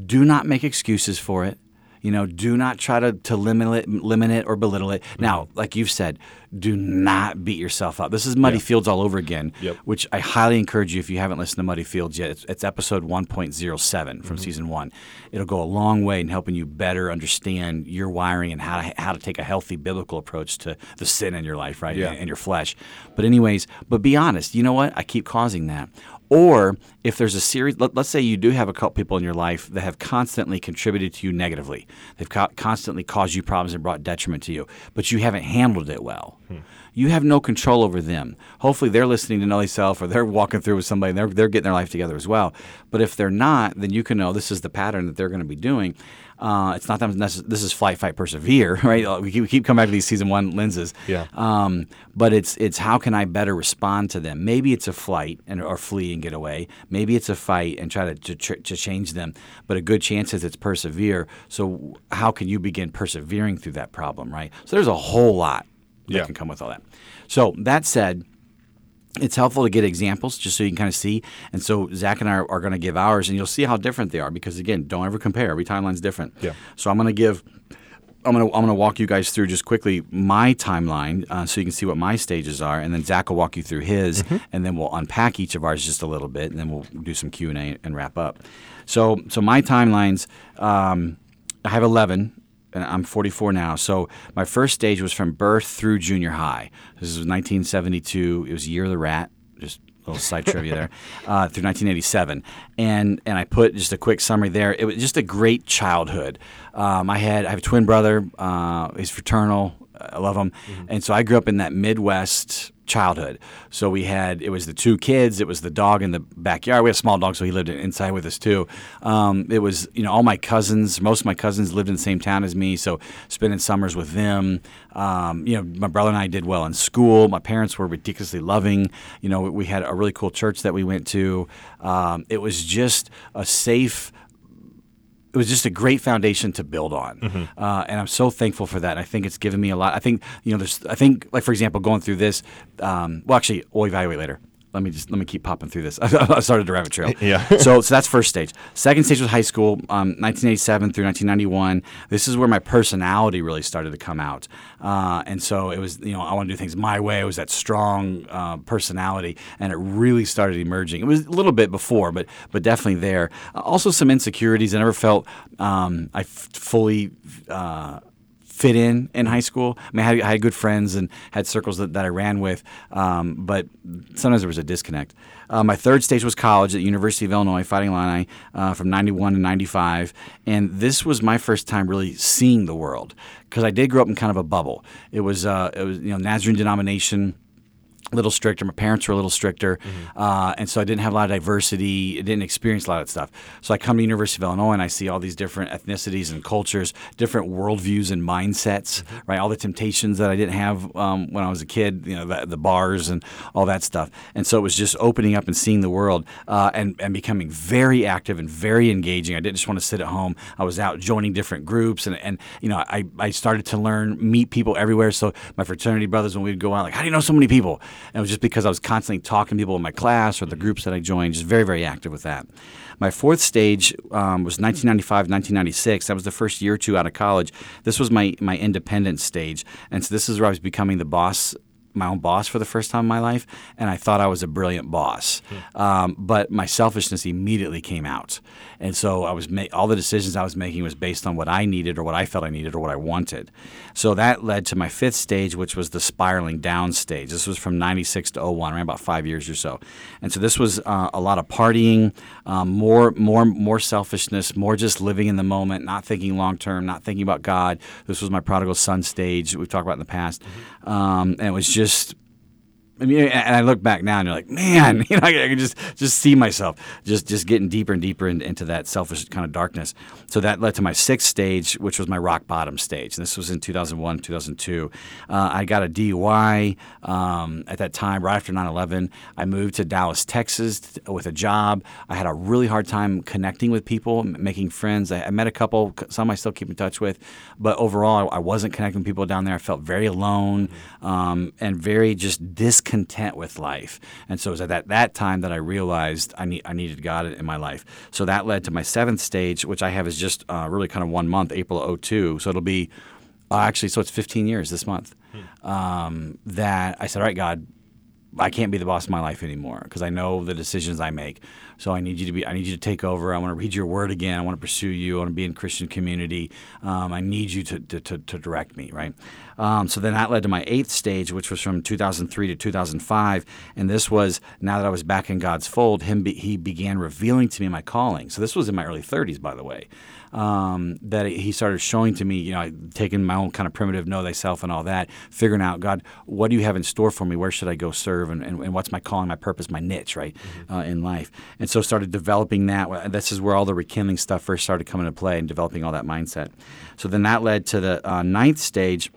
Do not make excuses for it. You know, do not try to, to limit it, limit it or belittle it. Now, mm-hmm. like you've said, do not beat yourself up. This is Muddy Fields all over again, Yep. which I highly encourage you if you haven't listened to Muddy Fields yet. It's, it's episode 1.07 from mm-hmm. season one. It'll go a long way in helping you better understand your wiring and how to, how to take a healthy biblical approach to the sin in your life, right? Yeah. And, and your flesh. But, anyways, but be honest. You know what? I keep causing that. Or if there's a series, let, us say you do have a couple people in your life that have constantly contributed to you negatively. They've co- constantly caused you problems and brought detriment to you, but you haven't handled it well. Hmm. You have no control over them. Hopefully, they're listening to Know Thyself, or they're walking through with somebody, and they're they're getting their life together as well. But if they're not, then you can know this is the pattern that they're going to be doing. Uh, it's not that necess- this is flight, fight, persevere, [LAUGHS] right? We keep, we keep coming back to these season one lenses. Yeah. Um, but it's it's how can I better respond to them? Maybe it's a flight and or flee and get away. Maybe it's a fight and try to to, to change them. But a good chance is it's persevere. So how can you begin persevering through that problem, right? So there's a whole lot that Yeah. can come with all that. So that said. It's helpful to get examples just so you can kind of see. And so Zach and I are, are going to give ours, and you'll see how different they are because, again, don't ever compare. Every timeline's different. Yeah. So I'm going to give I'm gonna I'm gonna walk you guys through just quickly my timeline, uh, so you can see what my stages are, and then Zach will walk you through his, and then we'll unpack each of ours just a little bit, and then we'll do some Q and A and wrap up. So so my timelines, um, I have 11. And I'm 44 now. So my first stage was from birth through junior high. This is 1972. It was Year of the Rat. Just a little side trivia there. [LAUGHS] Uh, through 1987, and and I put just a quick summary there. It was just a great childhood. Um, I had I have a twin brother. Uh, he's fraternal. I love him, and so I grew up in that Midwest childhood. So we had it was the two kids, it was the dog in the backyard. We had a small dog, so he lived inside with us too. Um, it was you know all my cousins, most of my cousins lived in the same town as me, so spending summers with them. Um, you know, my brother and I did well in school. My parents were ridiculously loving. You know, we had a really cool church that we went to. Um, it was just a safe it was just a great foundation to build on, uh, and I'm so thankful for that. I think it's given me a lot. I think you know, there's. I think like for example, going through this. Um, well, actually, we'll evaluate later. Let me just let me keep popping through this. [LAUGHS] I started to rabbit trail. Yeah. [LAUGHS] so so that's first stage. Second stage was high school, um, 1987 through 1991. This is where my personality really started to come out, uh, and so it was you know I want to do things my way. It was that strong uh, personality, and it really started emerging. It was a little bit before, but but definitely there. Uh, also some insecurities. I never felt um, I f- fully. Uh, fit in in high school. I mean, I had, I had good friends and had circles that, that I ran with, um, but sometimes there was a disconnect. Uh, my third stage was college at the University of Illinois Fighting Illini uh, from 91 to 95. And this was my first time really seeing the world because I did grow up in kind of a bubble. It was, uh, it was you know, Nazarene denomination little stricter. My parents were a little stricter, mm-hmm. uh, and so I didn't have a lot of diversity. I didn't experience a lot of stuff. So I come to University of Illinois and I see all these different ethnicities and cultures, different worldviews and mindsets. Mm-hmm. Right, all the temptations that I didn't have um, when I was a kid. You know, the, the, bars and all that stuff. And so it was just opening up and seeing the world uh, and and becoming very active and very engaging. I didn't just want to sit at home. I was out joining different groups and and you know I I started to learn meet people everywhere. So my fraternity brothers when we'd go out like, how do you know so many people? And it was just because I was constantly talking to people in my class or the groups that I joined, just very, very active with that. My fourth stage um, was 1995, 1996. That was the first year or two out of college. This was my, my independent stage. And so this is where I was becoming the boss my own boss for the first time in my life, and I thought I was a brilliant boss. Hmm. Um, but my selfishness immediately came out, and so I was ma- all the decisions I was making was based on what I needed or what I felt I needed or what I wanted. So that led to my fifth stage, which was the spiraling down stage. This was from '96 to 01, around about five years or so, and so this was uh, a lot of partying, um, more, more, more selfishness, more just living in the moment, not thinking long term, not thinking about God. This was my prodigal son stage we've talked about in the past, mm-hmm. Um, and it was just just I mean, and I look back now and you're like, man, [LAUGHS] you know, I, can just just see myself just just getting deeper and deeper in, into that selfish kind of darkness. So that led to my sixth stage, which was my rock bottom stage. And this was in 2001, 2002. Uh, I got a DUI um, at that time, right after 9/11. I moved to Dallas, Texas, with a job. I had a really hard time connecting with people, making friends. I, I met a couple, some I still keep in touch with, but overall, I, I wasn't connecting with people down there. I felt very alone um, and very just disconnected content with life. And so it was at that, that time that I realized I, need, I needed God in my life. So that led to my seventh stage, which I have is just uh, really kind of one month, April 02. So it'll be uh, actually, so it's 15 years this month hmm. um, that I said, all right, God, I can't be the boss of my life anymore because I know the decisions I make. So I need you to be. I need you to take over. I want to read your word again. I want to pursue you. I want to be in Christian community. Um, I need you to, to, to, to direct me. Right. Um, so then that led to my eighth stage, which was from 2003 to 2005, and this was now that I was back in God's fold. Him be, he began revealing to me my calling. So this was in my early 30s, by the way um, that he started showing to me, you know, taking my own kind of primitive know thyself and all that, figuring out, God, what do you have in store for me? Where should I go serve? And, and, and what's my calling, my purpose, my niche, right, mm-hmm. uh, in life? And so started developing that. This is where all the rekindling stuff first started coming into play and developing all that mindset. So then that led to the uh, ninth stage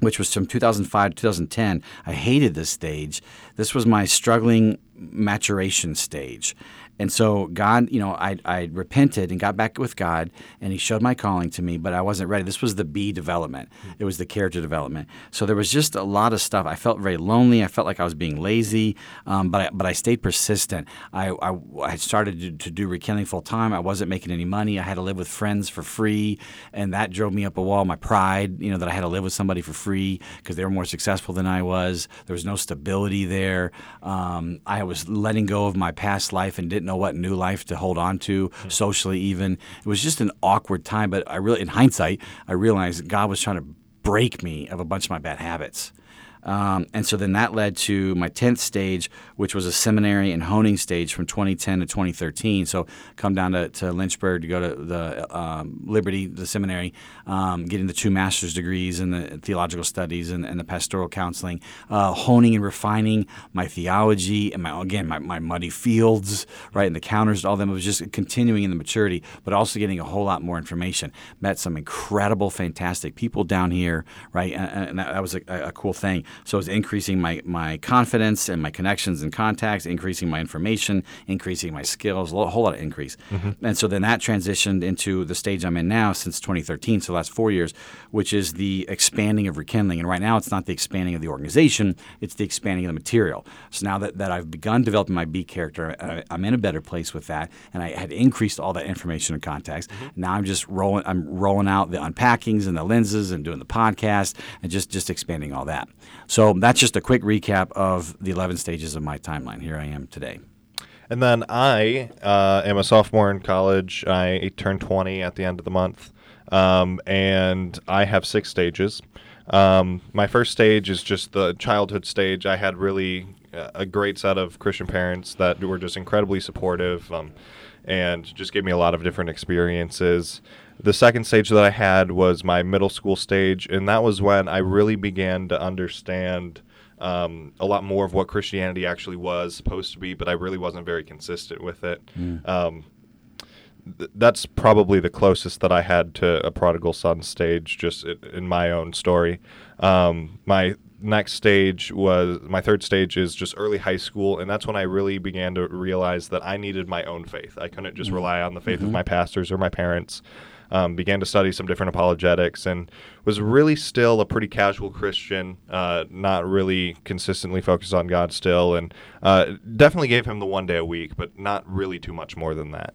which was from 2005 to 2010. I hated this stage. This was my struggling maturation stage. And so God, you know, I, I repented and got back with God, and He showed my calling to me, but I wasn't ready. This was the B development. It was the character development. So there was just a lot of stuff. I felt very lonely. I felt like I was being lazy, um, but I, but I stayed persistent. I, I, I started to, to do rekindling full time. I wasn't making any money. I had to live with friends for free, and that drove me up a wall. My pride, you know, that I had to live with somebody for free because they were more successful than I was. There was no stability there. Um, I was letting go of my past life and didn't didn't know what new life to hold on to socially. Even it was just an awkward time. But I really, in hindsight, I realized God was trying to break me of a bunch of my bad habits. Um, and so then that led to my 10th stage, which was a seminary and honing stage from 2010 to 2013. So come down to, to Lynchburg to go to the um, Liberty, the seminary, um, getting the two master's degrees in the theological studies and, and the pastoral counseling, uh, honing and refining my theology and my, again, my, my muddy fields, right, and the counters, all them. It was just continuing in the maturity, but also getting a whole lot more information. Met some incredible, fantastic people down here, right, and, and that, that, was a, a cool thing. So it's increasing my, my confidence and my connections and contacts, increasing my information, increasing my skills, a whole lot of increase. Mm-hmm. And so then that transitioned into the stage I'm in now since 2013, so the last four years, which is the expanding of rekindling. And right now it's not the expanding of the organization, it's the expanding of the material. So now that, that I've begun developing my B character, I, I'm in a better place with that. And I had increased all that information and contacts. Mm-hmm. Now I'm just rolling, I'm rolling out the unpackings and the lenses and doing the podcast and just, just expanding all that. So that's just a quick recap of the 11 stages of my timeline. Here I am today. And then I uh, am a sophomore in college. I turned 20 at the end of the month. Um, and I have six stages. Um, my first stage is just the childhood stage. I had really uh, a great set of Christian parents that were just incredibly supportive um, and just gave me a lot of different experiences. The second stage that I had was my middle school stage, and that was when I really began to understand um, a lot more of what Christianity actually was supposed to be, but I really wasn't very consistent with it. Mm. Um, th- that's probably the closest that I had to a prodigal son stage, just in, in my own story. Um, my next stage was my third stage is just early high school, and that's when I really began to realize that I needed my own faith. I couldn't just mm-hmm. rely on the faith mm-hmm. of my pastors or my parents um, began to study some different apologetics, and was really still a pretty casual Christian, uh, not really consistently focused on God still, and uh, definitely gave him the one day a week, but not really too much more than that.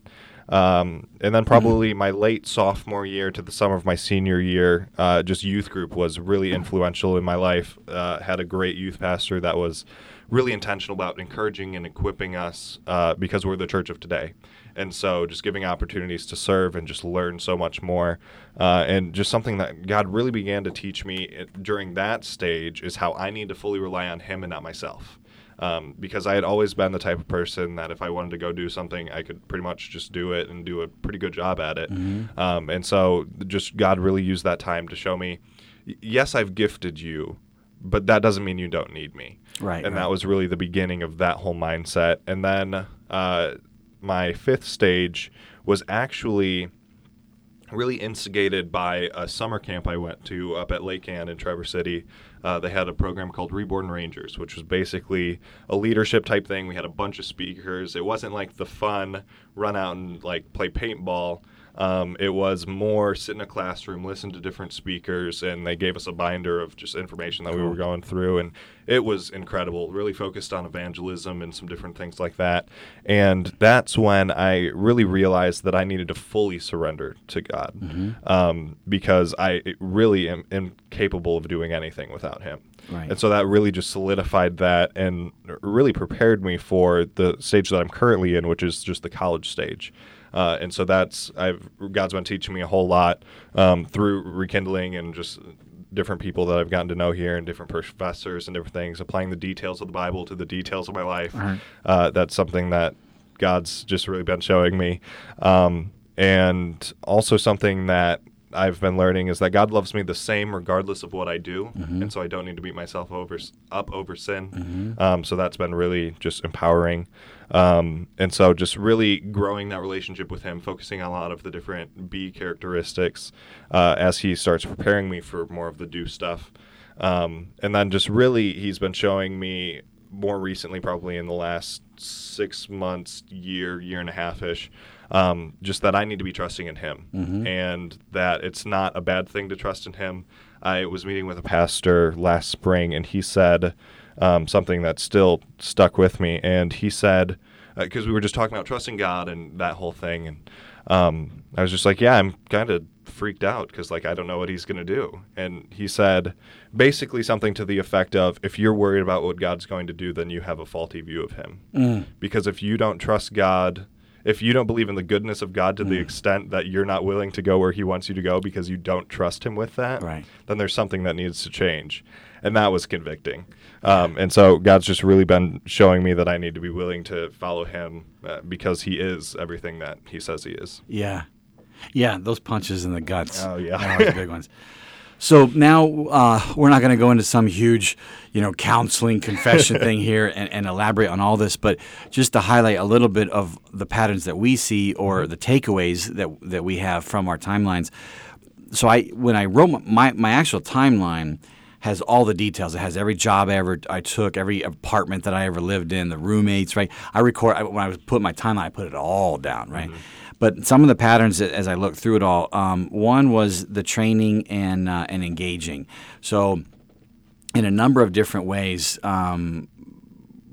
Um, and then probably my late sophomore year to the summer of my senior year, uh, just youth group was really influential in my life. Uh, had a great youth pastor that was really intentional about encouraging and equipping us uh, because we're the church of today. And so just giving opportunities to serve and just learn so much more. Uh, and just something that God really began to teach me during that stage is how I need to fully rely on Him and not myself. Um, because I had always been the type of person that if I wanted to go do something, I could pretty much just do it and do a pretty good job at it. Mm-hmm. Um, and so, just God really used that time to show me, yes, I've gifted you, but that doesn't mean you don't need me. Right. And right. that was really the beginning of that whole mindset. And then uh, my fifth stage was actually really instigated by a summer camp I went to up at Lake Ann in Traverse City. Uh, they had a program called Reborn Rangers, which was basically a leadership type thing. We had a bunch of speakers. It wasn't like the fun run out and like play paintball. Um, it was more sit in a classroom, listen to different speakers, and they gave us a binder of just information that we were going through, and it was incredible. Really focused on evangelism and some different things like that. And that's when I really realized that I needed to fully surrender to God mm-hmm. um, because I really am incapable of doing anything without Him. Right. And so that really just solidified that and really prepared me for the stage that I'm currently in, which is just the college stage. Uh, and so that's I've God's been teaching me a whole lot um, through rekindling and just different people that I've gotten to know here and different professors and different things, applying the details of the Bible to the details of my life. Right. Uh, that's something that God's just really been showing me. Um, and also something that I've been learning is that God loves me the same regardless of what I do, mm-hmm. and so I don't need to beat myself over up over sin. Mm-hmm. Um, so that's been really just empowering, um, and so just really growing that relationship with Him, focusing on a lot of the different B characteristics uh, as He starts preparing me for more of the do stuff, um, and then just really He's been showing me more recently, probably in the last six months, year, year and a half ish um, just that I need to be trusting in Him, mm-hmm. and that it's not a bad thing to trust in Him. I was meeting with a pastor last spring, and he said um, something that still stuck with me. And he said, because uh, we were just talking about trusting God and that whole thing, and um, I was just like, yeah, I'm kind of freaked out because like I don't know what He's going to do. And he said basically something to the effect of, if you're worried about what God's going to do, then you have a faulty view of Him, mm. because if you don't trust God if you don't believe in the goodness of God to mm. the extent that you're not willing to go where He wants you to go because you don't trust Him with that, right. then there's something that needs to change. And that was convicting. Um, and so God's just really been showing me that I need to be willing to follow Him uh, because He is everything that He says He is. Yeah. Yeah, those punches in the guts. Oh, yeah. Are the big [LAUGHS] ones. So now uh, we're not going to go into some huge, you know, counseling confession [LAUGHS] thing here and, and, elaborate on all this, but just to highlight a little bit of the patterns that we see or the takeaways that that we have from our timelines. So I when I wrote my my actual timeline has all the details. It has every job I ever I took, every apartment that I ever lived in, the roommates. Right. I record I, when I was putting my timeline, I put it all down. Right. Mm-hmm. But some of the patterns as I look through it all, um, one was the training and uh, and engaging. So, in a number of different ways, um,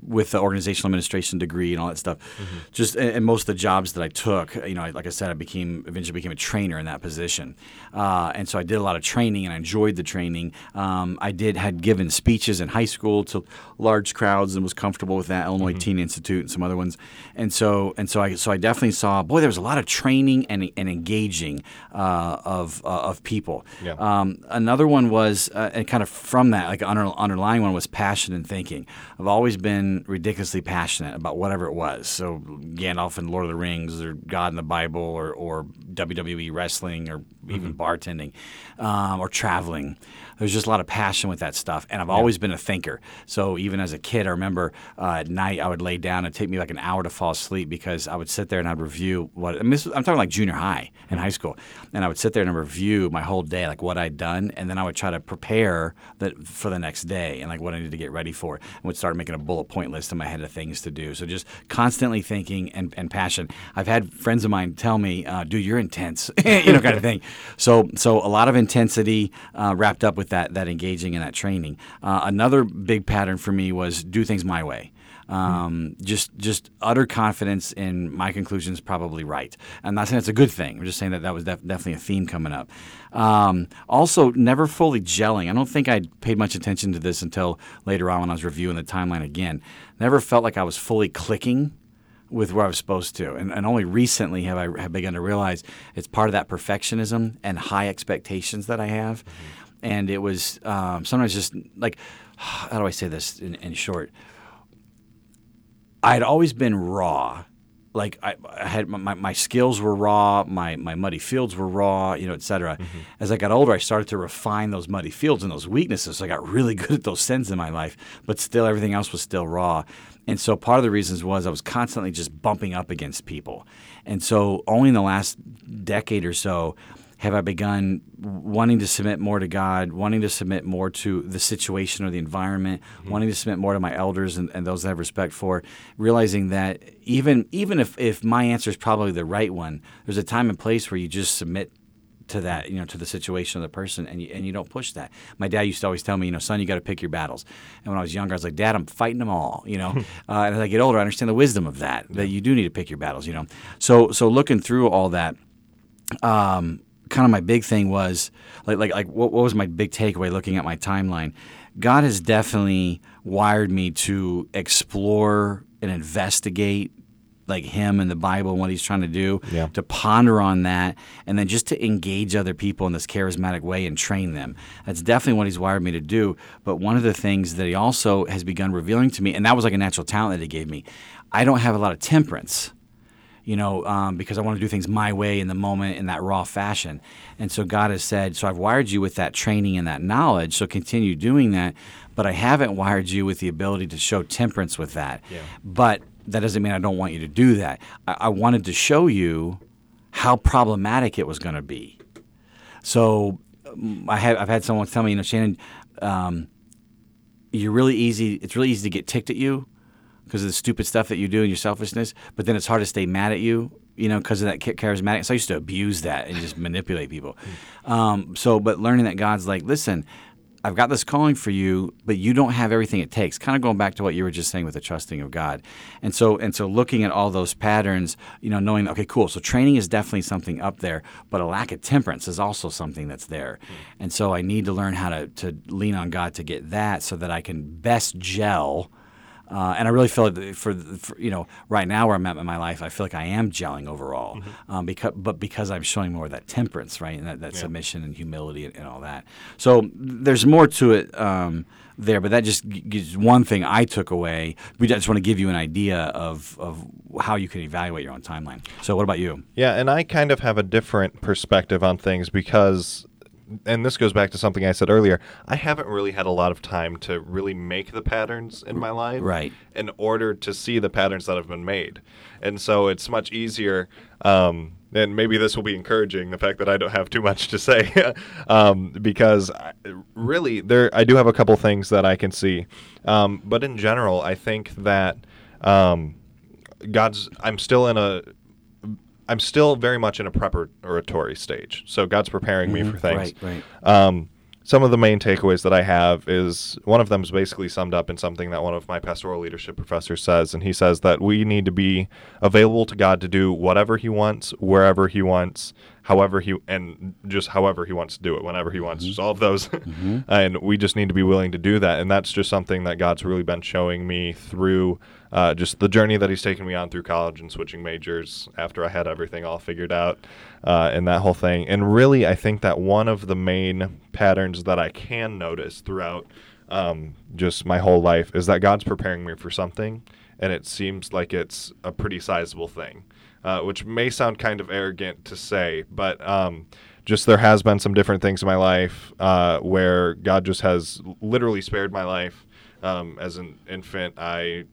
with the organizational administration degree and all that stuff. Mm-hmm. Just and, most of the jobs that I took, you know, like I said, I became eventually became a trainer in that position, uh, and so I did a lot of training and I enjoyed the training. Um, I did had given speeches in high school to large crowds and was comfortable with that. Illinois mm-hmm. Teen Institute and some other ones, and so and so I so I definitely saw boy there was a lot of training and, and engaging uh, of uh, of people. Yeah. Um, another one was uh, and kind of from that like under, underlying one was passion and thinking. I've always been ridiculously passionate about whatever it was. So Gandalf and Lord of the Rings, or God in the Bible, or, or WWE wrestling, or even mm-hmm. bartending, um, or traveling there's just a lot of passion with that stuff. And I've yeah. always been a thinker. So even as a kid, I remember uh, at night I would lay down and take me like an hour to fall asleep because I would sit there and I'd review what I am talking like junior high in high school, and I would sit there and review my whole day, like what I'd done, and then I would try to prepare that for the next day and like what I needed to get ready for, and would start making a bullet point list in my head of things to do. So just constantly thinking and, and passion. I've had friends of mine tell me, uh, "Dude, you're intense," [LAUGHS] you know, kind of thing. So so a lot of intensity uh, wrapped up with with that that engaging and that training. Uh, another big pattern for me was do things my way. Um. Just just utter confidence in my conclusions, probably right. I'm not saying it's a good thing. I'm just saying that that was def- definitely a theme coming up. Um, also, never fully gelling. I don't think I paid much attention to this until later on when I was reviewing the timeline again. Never felt like I was fully clicking with where I was supposed to. And, and only recently have I have begun to realize it's part of that perfectionism and high expectations that I have. Mm-hmm and it was um, sometimes just like [SIGHS] how do I say this in, in short? I had always been raw. Like I, I had my, my skills were raw, my, my muddy fields were raw, you know, et cetera. Mm-hmm. As I got older, I started to refine those muddy fields and those weaknesses. So I got really [LAUGHS] good at those sins in my life, but still everything else was still raw. And so part of the reasons was I was constantly just bumping up against people. And so only in the last decade or so have I begun wanting to submit more to God, wanting to submit more to the situation or the environment, mm-hmm. wanting to submit more to my elders and, and, those I have respect for, realizing that even even if, if my answer is probably the right one, there's a time and place where you just submit to that, you know, to the situation of the person, and you, and you don't push that. My dad used to always tell me, you know, son, you got to pick your battles. And when I was younger, I was like, Dad, I'm fighting them all, you know. [LAUGHS] uh, and as I get older, I understand the wisdom of that, that you do need to pick your battles, you know. So so looking through all that, um, kind of my big thing was like like like what, what was my big takeaway looking at my timeline? God has definitely wired me to explore and investigate like him and the Bible and what he's trying to do, yeah. to ponder on that, and then just to engage other people in this charismatic way and train them. That's definitely what he's wired me to do. But one of the things that he also has begun revealing to me, and that was like a natural talent that he gave me, I don't have a lot of temperance you know, um, because I want to do things my way in the moment in that raw fashion. And so God has said, so I've wired you with that training and that knowledge, so continue doing that. But I haven't wired you with the ability to show temperance with that. Yeah. But that doesn't mean I don't want you to do that. I, I wanted to show you how problematic it was going to be. So um, I have, I've had someone tell me, you know, Shannon, um, you're really easy. It's really easy to get ticked at you because of the stupid stuff that you do and your selfishness. But then it's hard to stay mad at you, you know, because of that charismatic. So I used to abuse that and just manipulate people. Um, so, but learning that God's like, listen, I've got this calling for you, but you don't have everything it takes. Kind of going back to what you were just saying with the trusting of God, and so and so looking at all those patterns, you know, knowing okay, cool. So training is definitely something up there, but a lack of temperance is also something that's there, mm. and so I need to learn how to to lean on God to get that, so that I can best gel uh, and I really feel like for, for, you know right now where I'm at in my life, I feel like I am gelling overall, mm-hmm. um, because but because I'm showing more of that temperance, right, and that, that yeah. submission and humility and, and, all that. So there's more to it um, there, but that just gives one thing I took away. We just want to give you an idea of of how you can evaluate your own timeline. So what about you? Yeah, and I kind of have a different perspective on things because and this goes back to something I said earlier. I haven't really had a lot of time to really make the patterns in my life, right? In order to see the patterns that have been made, and so it's much easier. Um, and maybe this will be encouraging the fact that I don't have too much to say, [LAUGHS] um, because I, really there I do have a couple things that I can see, um, but in general, I think that um, God's. I'm still in a I'm still very much in a preparatory stage. So God's preparing mm-hmm. me for things. Right, right. Um, some of the main takeaways that I have is one of them is basically summed up in something that one of my pastoral leadership professors says, and he says that we need to be available to God to do whatever He wants, wherever He wants, however He, and just however He wants to do it, whenever He wants, just all of those, [LAUGHS] and we just need to be willing to do that, and that's just something that God's really been showing me through uh, just the journey that he's taken me on through college and switching majors after I had everything all figured out uh, and that whole thing. And really, I think that one of the main patterns that I can notice throughout um, just my whole life is that God's preparing me for something, and it seems like it's a pretty sizable thing, uh, which may sound kind of arrogant to say, but. Um, just there has been some different things in my life uh, where God just has literally spared my life. Um, as an infant, I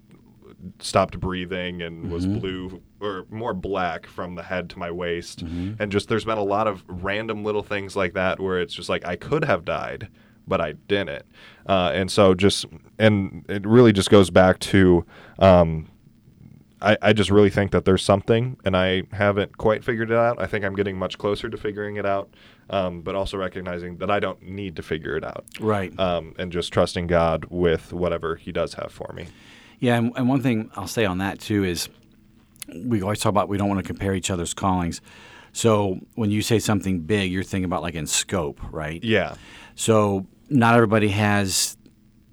stopped breathing and was Mm-hmm. blue or more black from the head to my waist. Mm-hmm. And just there's been a lot of random little things like that where it's just like I could have died, but I didn't. Uh, and so just, and it really just goes back to, um, I, I just really think that there's something, and I haven't quite figured it out. I think I'm getting much closer to figuring it out, um, but also recognizing that I don't need to figure it out. Right. Um, and just trusting God with whatever He does have for me. Yeah, and, and one thing I'll say on that too is we always talk about we don't want to compare each other's callings. So when you say something big, you're thinking about like in scope, right? Yeah. So not everybody has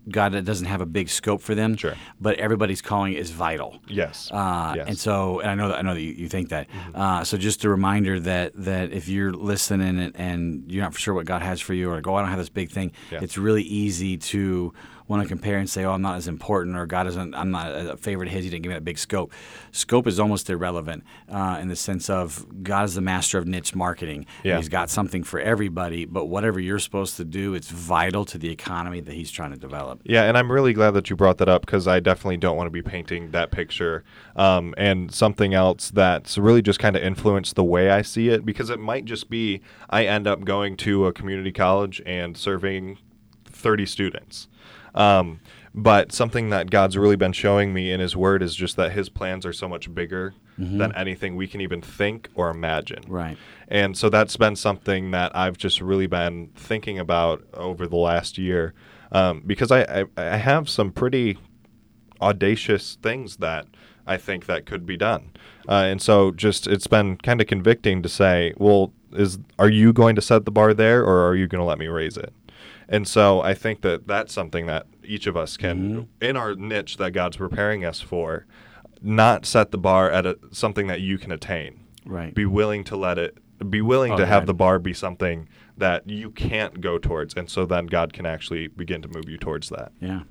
God that doesn't have a big scope for them. Sure. But everybody's calling is vital. Yes. Uh, yes. Mm-hmm. And so, and I know that I know that you, you think that. Uh, so, just a reminder that that if you're listening and, and you're not sure what God has for you, or go, I don't have this big thing. Yeah. It's really easy to want to compare and say, oh, I'm not as important, or God isn't. I'm not a favorite of His. He didn't give me that big scope. Scope is almost irrelevant uh, in the sense of God is the master of niche marketing. Yeah. He's got something for everybody, but whatever you're supposed to do, it's vital to the economy that He's trying to develop. Yeah, and I'm really glad that you brought that up because I definitely don't want to be painting that picture. Um, and something else that's really just kind of influenced the way I see it because it might just be I end up going to a community college and serving 30 students. Um, but something that God's really been showing me in His Word is just that His plans are so much bigger than anything we can even think or imagine. Right. And so that's been something that I've just really been thinking about over the last year um, because I, I, I have some pretty audacious things that I think that could be done. Uh, and so just it's been kind of convicting to say, well, is are you going to set the bar there or are you going to let me raise it? And so I think that that's something that each of us can, mm-hmm. in our niche that God's preparing us for, not set the bar at a, something that you can attain. Right. be willing to let it be willing Oh, to have the bar be something that you can't go towards and so then god can actually begin to move you towards that. Yeah.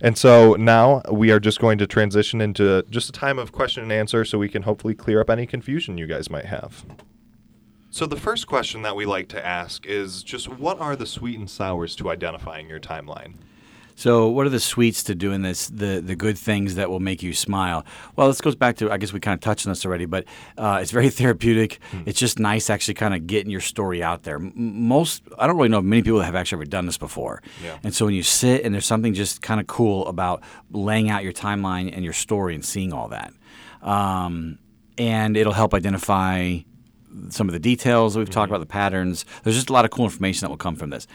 and so now we are just going to transition into just a time of question and answer so we can hopefully clear up any confusion you guys might have so the first question that we like to ask is just what are the sweet and sours to identifying your timeline So, what are the sweets to doing this? The the good things that will make you smile. Well, this goes back to I guess we kind of touched on this already, but uh, it's very [LAUGHS] therapeutic. It's just nice actually kind of getting your story out there. M- most I don't really know many people that have actually ever done this before. Yeah. And so when you sit and there's something just kind of cool about laying out your timeline and your story and seeing all that, um, and it'll help identify some of the details that we've talked about, the patterns. There's just a lot of cool information that will come from this.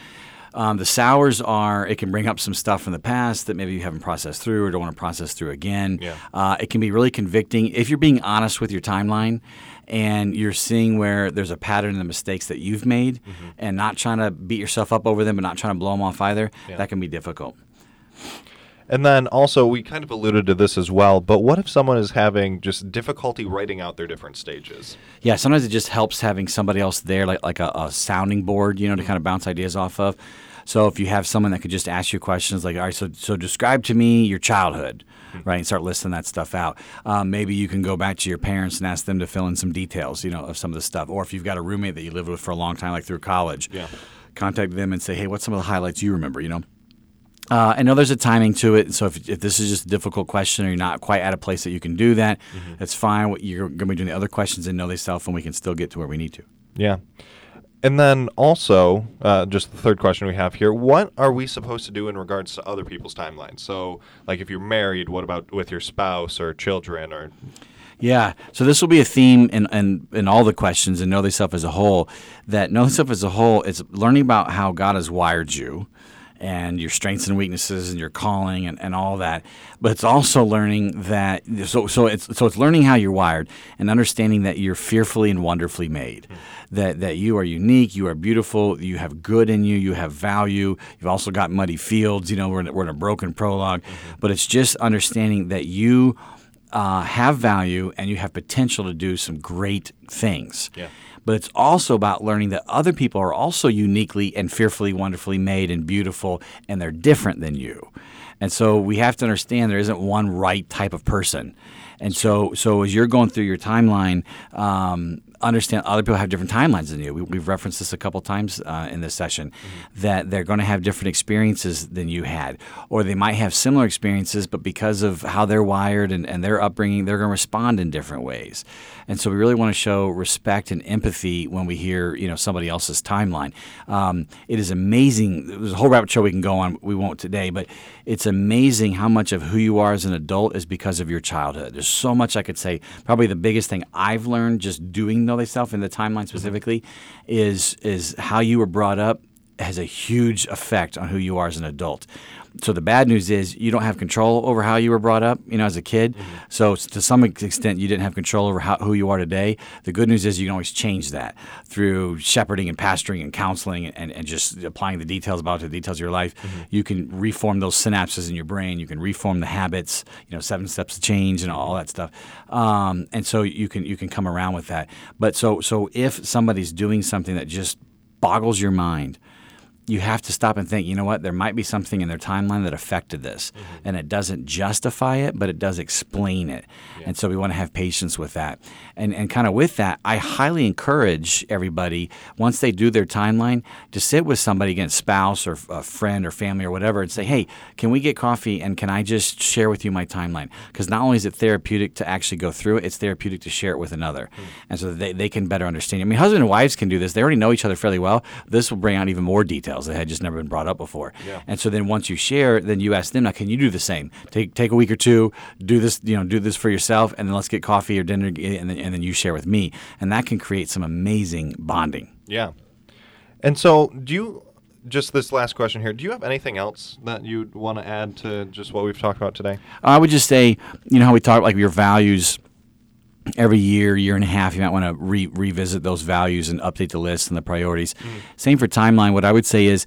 Um, the sours are it can bring up some stuff from the past that maybe you haven't processed through or don't want to process through again. Yeah. Uh, it can be really convicting if you're being honest with your timeline and you're seeing where there's a pattern in the mistakes that you've made Mm-hmm. and not trying to beat yourself up over them but not trying to blow them off either. Yeah. That can be difficult. And then also, we kind of alluded to this as well, but what if someone is having just difficulty writing out their different stages? Yeah, sometimes it just helps having somebody else there, like like a, a sounding board, you know, to kind of bounce ideas off of. So if you have someone that could just ask you questions like, all right, so so describe to me your childhood, right, and start listing that stuff out. Um, maybe you can go back to your parents and ask them to fill in some details, you know, of some of the stuff. Or if you've got a roommate that you lived with for a long time, like through college, Yeah. contact them and say, hey, what's some of the highlights you remember, you know. Uh, I know there's a timing to it, so if, if this is just a difficult question or you're not quite at a place that you can do that, that's fine. You're going to be doing the other questions and know thyself, and we can still get to where we need to. Yeah. And then also, uh, just the third question we have here what are we supposed to do in regards to other people's timelines? So, like if you're married, what about with your spouse or children or. Yeah. So this will be a theme in, in, in all the questions and know thyself as a whole. That know thyself as a whole is learning about how God has wired you and your strengths and weaknesses and your calling and, and all that. But it's also learning that so so it's so it's learning how you're wired and understanding that you're fearfully and wonderfully made. That that you are unique, you are beautiful, you have good in you, you have value. You've also got muddy fields. You know, we're in, we're in a broken prolog but it's just understanding that you uh, have value and you have potential to do some great things. Yeah. But it's also about learning that other people are also uniquely and fearfully, wonderfully made and beautiful, and they're different than you. And so we have to understand there isn't one right type of person. And so, so as you're going through your timeline, um, understand other people have different timelines than you. We, have referenced this a couple times uh, in this session mm-hmm. that they're going to have different experiences than you had, or they might have similar experiences, but because of how they're wired and, and their upbringing, they're going to respond in different ways. And so we really want to show respect and empathy when we hear you know somebody else's timeline. Um, it is amazing. There's a whole rabbit show we can go on. We won't today, but it's amazing how much of who you are as an adult is because of your childhood. There's so much I could say. Probably the biggest thing I've learned just doing know thyself in the timeline specifically is is how you were brought up has a huge effect on who you are as an adult so the bad news is you don't have control over how you were brought up, you know, as a kid. Mm-hmm. So to some extent, you didn't have control over how, who you are today. The good news is you can always change that through shepherding and pastoring and counseling and, and just applying the details about the details of your life. Mm-hmm. You can reform those synapses in your brain. You can reform the habits. You know, seven steps to change and all that stuff. Um, and so you can you can come around with that. But so so if somebody's doing something that just boggles your mind you have to stop and think, you know what, there might be something in their timeline that affected this. Mm-hmm. And it doesn't justify it, but it does explain it. Yeah. And so we want to have patience with that. And, and kind of with that, I highly encourage everybody, once they do their timeline, to sit with somebody, again, spouse or a friend or family or whatever, and say, hey, can we get coffee and can I just share with you my timeline? Because not only is it therapeutic to actually go through it, it's therapeutic to share it with another. Mm-hmm. And so they, they can better understand. I mean, husband and wives can do this. They already know each other fairly well. This will bring out even more detail details that had just never been brought up before. Yeah. And so then once you share, then you ask them, now can you do the same? Take take a week or two, do this, you know, do this for yourself, and then let's get coffee or dinner, eh, and then, and then you share with me, and that can create some amazing bonding. Yeah. And so, do you just this last question here. Do you have anything else that you'd want to add to just what we've talked about today? I would just say, you know, how we talk like your values every year, year and a half, you might want to re- revisit those values and update the list and the priorities. Mm-hmm. Same for timeline. What I would say is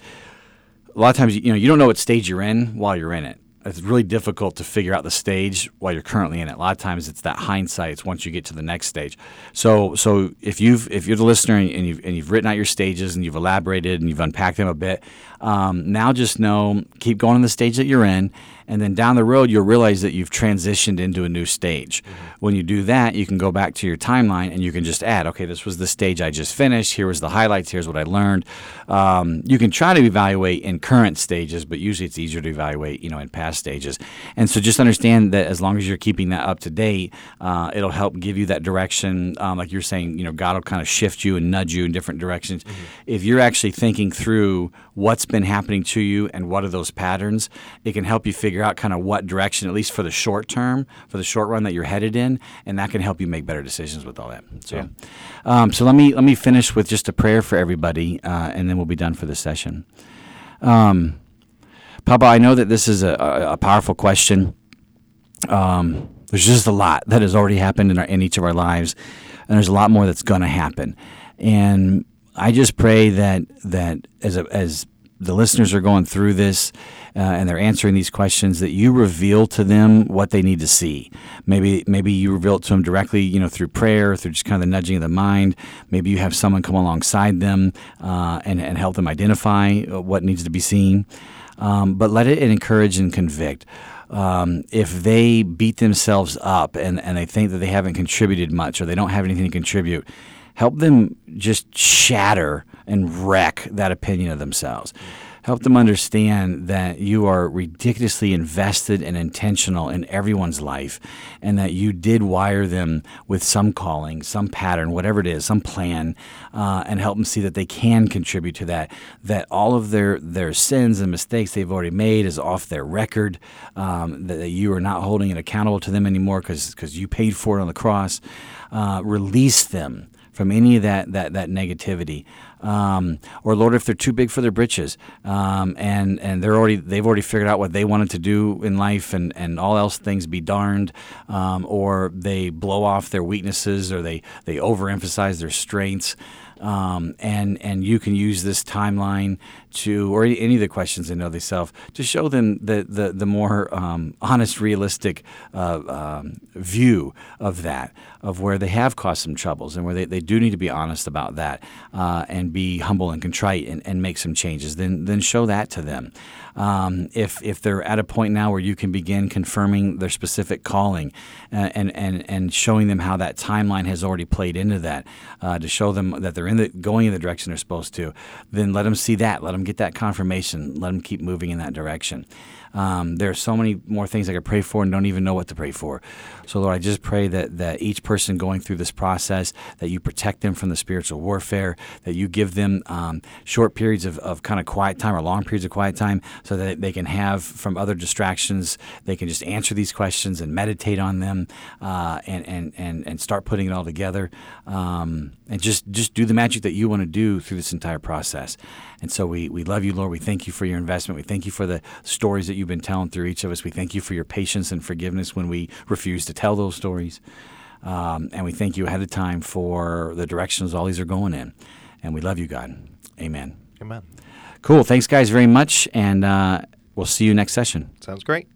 a lot of times, you know, you don't know what stage you're in while you're in it. It's really difficult to figure out the stage while you're currently in it. A lot of times, it's that hindsight. It's once you get to the next stage. So, so if you've if you're the listener and you've and you've written out your stages and you've elaborated and you've unpacked them a bit, um, now just know keep going in the stage that you're in and then down the road you'll realize that you've transitioned into a new stage. Mm-hmm. When you do that, you can go back to your timeline and you can just add, okay, this was the stage I just finished. Here was the highlights. Here's what I learned. Um, you can try to evaluate in current stages, but usually it's easier to evaluate, you know, in past stages. And so just understand that as long as you're keeping that up to date, uh, it'll help give you that direction. Um, like you're saying, you know, God will kind of shift you and nudge you in different directions. Mm-hmm. If you're actually thinking through what's been happening to you and what are those patterns, it can help you figure out kind of what direction, at least for the short term, for the short run that you're headed in, and that can help you make better decisions with all that. So, yeah. um, so let me let me finish with just a prayer for everybody, uh, and then we'll be done for this session. Um, Papa, I know that this is a, a, a powerful question. Um, there's just a lot that has already happened in, our, in each of our lives, and there's a lot more that's going to happen. And I just pray that that as a, as the listeners are going through this uh, and they're answering these questions that you reveal to them what they need to see. Maybe maybe you reveal it to them directly you know through prayer through just kind of the nudging of the mind. Maybe you have someone come alongside them uh, and, and help them identify uh, what needs to be seen. Um, but let it encourage and convict. Um, if they beat themselves up and, and they think that they haven't contributed much or they don't have anything to contribute help them just shatter and wreck that opinion of themselves. help them understand that you are ridiculously invested and intentional in everyone's life, and that you did wire them with some calling, some pattern, whatever it is, some plan, uh, and help them see that they can contribute to that. That all of their their sins and mistakes they've already made is off their record. Um, that, that you are not holding it accountable to them anymore because you paid for it on the cross. Uh, release them from any of that that that negativity. Um, or Lord, if they're too big for their britches, um, and and they're already they've already figured out what they wanted to do in life, and and all else things be darned, um, or they blow off their weaknesses, or they they overemphasize their strengths. Um, and and you can use this timeline to, or any of the questions they know themselves, to show them the the, the more um, honest, realistic uh, um, view of that, of where they have caused some troubles, and where they, they do need to be honest about that, uh, and be humble and contrite, and, and make some changes. Then then show that to them. Um, if if they're at a point now where you can begin confirming their specific calling, uh, and and and showing them how that timeline has already played into that, uh, to show them that they're in the going in the direction they're supposed to, then let them see that. Let them get that confirmation. Let them keep moving in that direction. Um, there are so many more things I could pray for and don't even know what to pray for. So, Lord, I just pray that, that each person going through this process, that you protect them from the spiritual warfare, that you give them um, short periods of, of kind of quiet time or long periods of quiet time so that they can have from other distractions, they can just answer these questions and meditate on them uh, and, and, and, and start putting it all together um, and just, just do the magic that you want to do through this entire process. And so we, we love you, Lord. We thank you for your investment. We thank you for the stories that you've been telling through each of us. We thank you for your patience and forgiveness when we refuse to tell those stories. Um, and we thank you ahead of time for the directions all these are going in. And we love you, God. Amen. Amen. Cool. Thanks, guys, very much. And uh, we'll see you next session. Sounds great.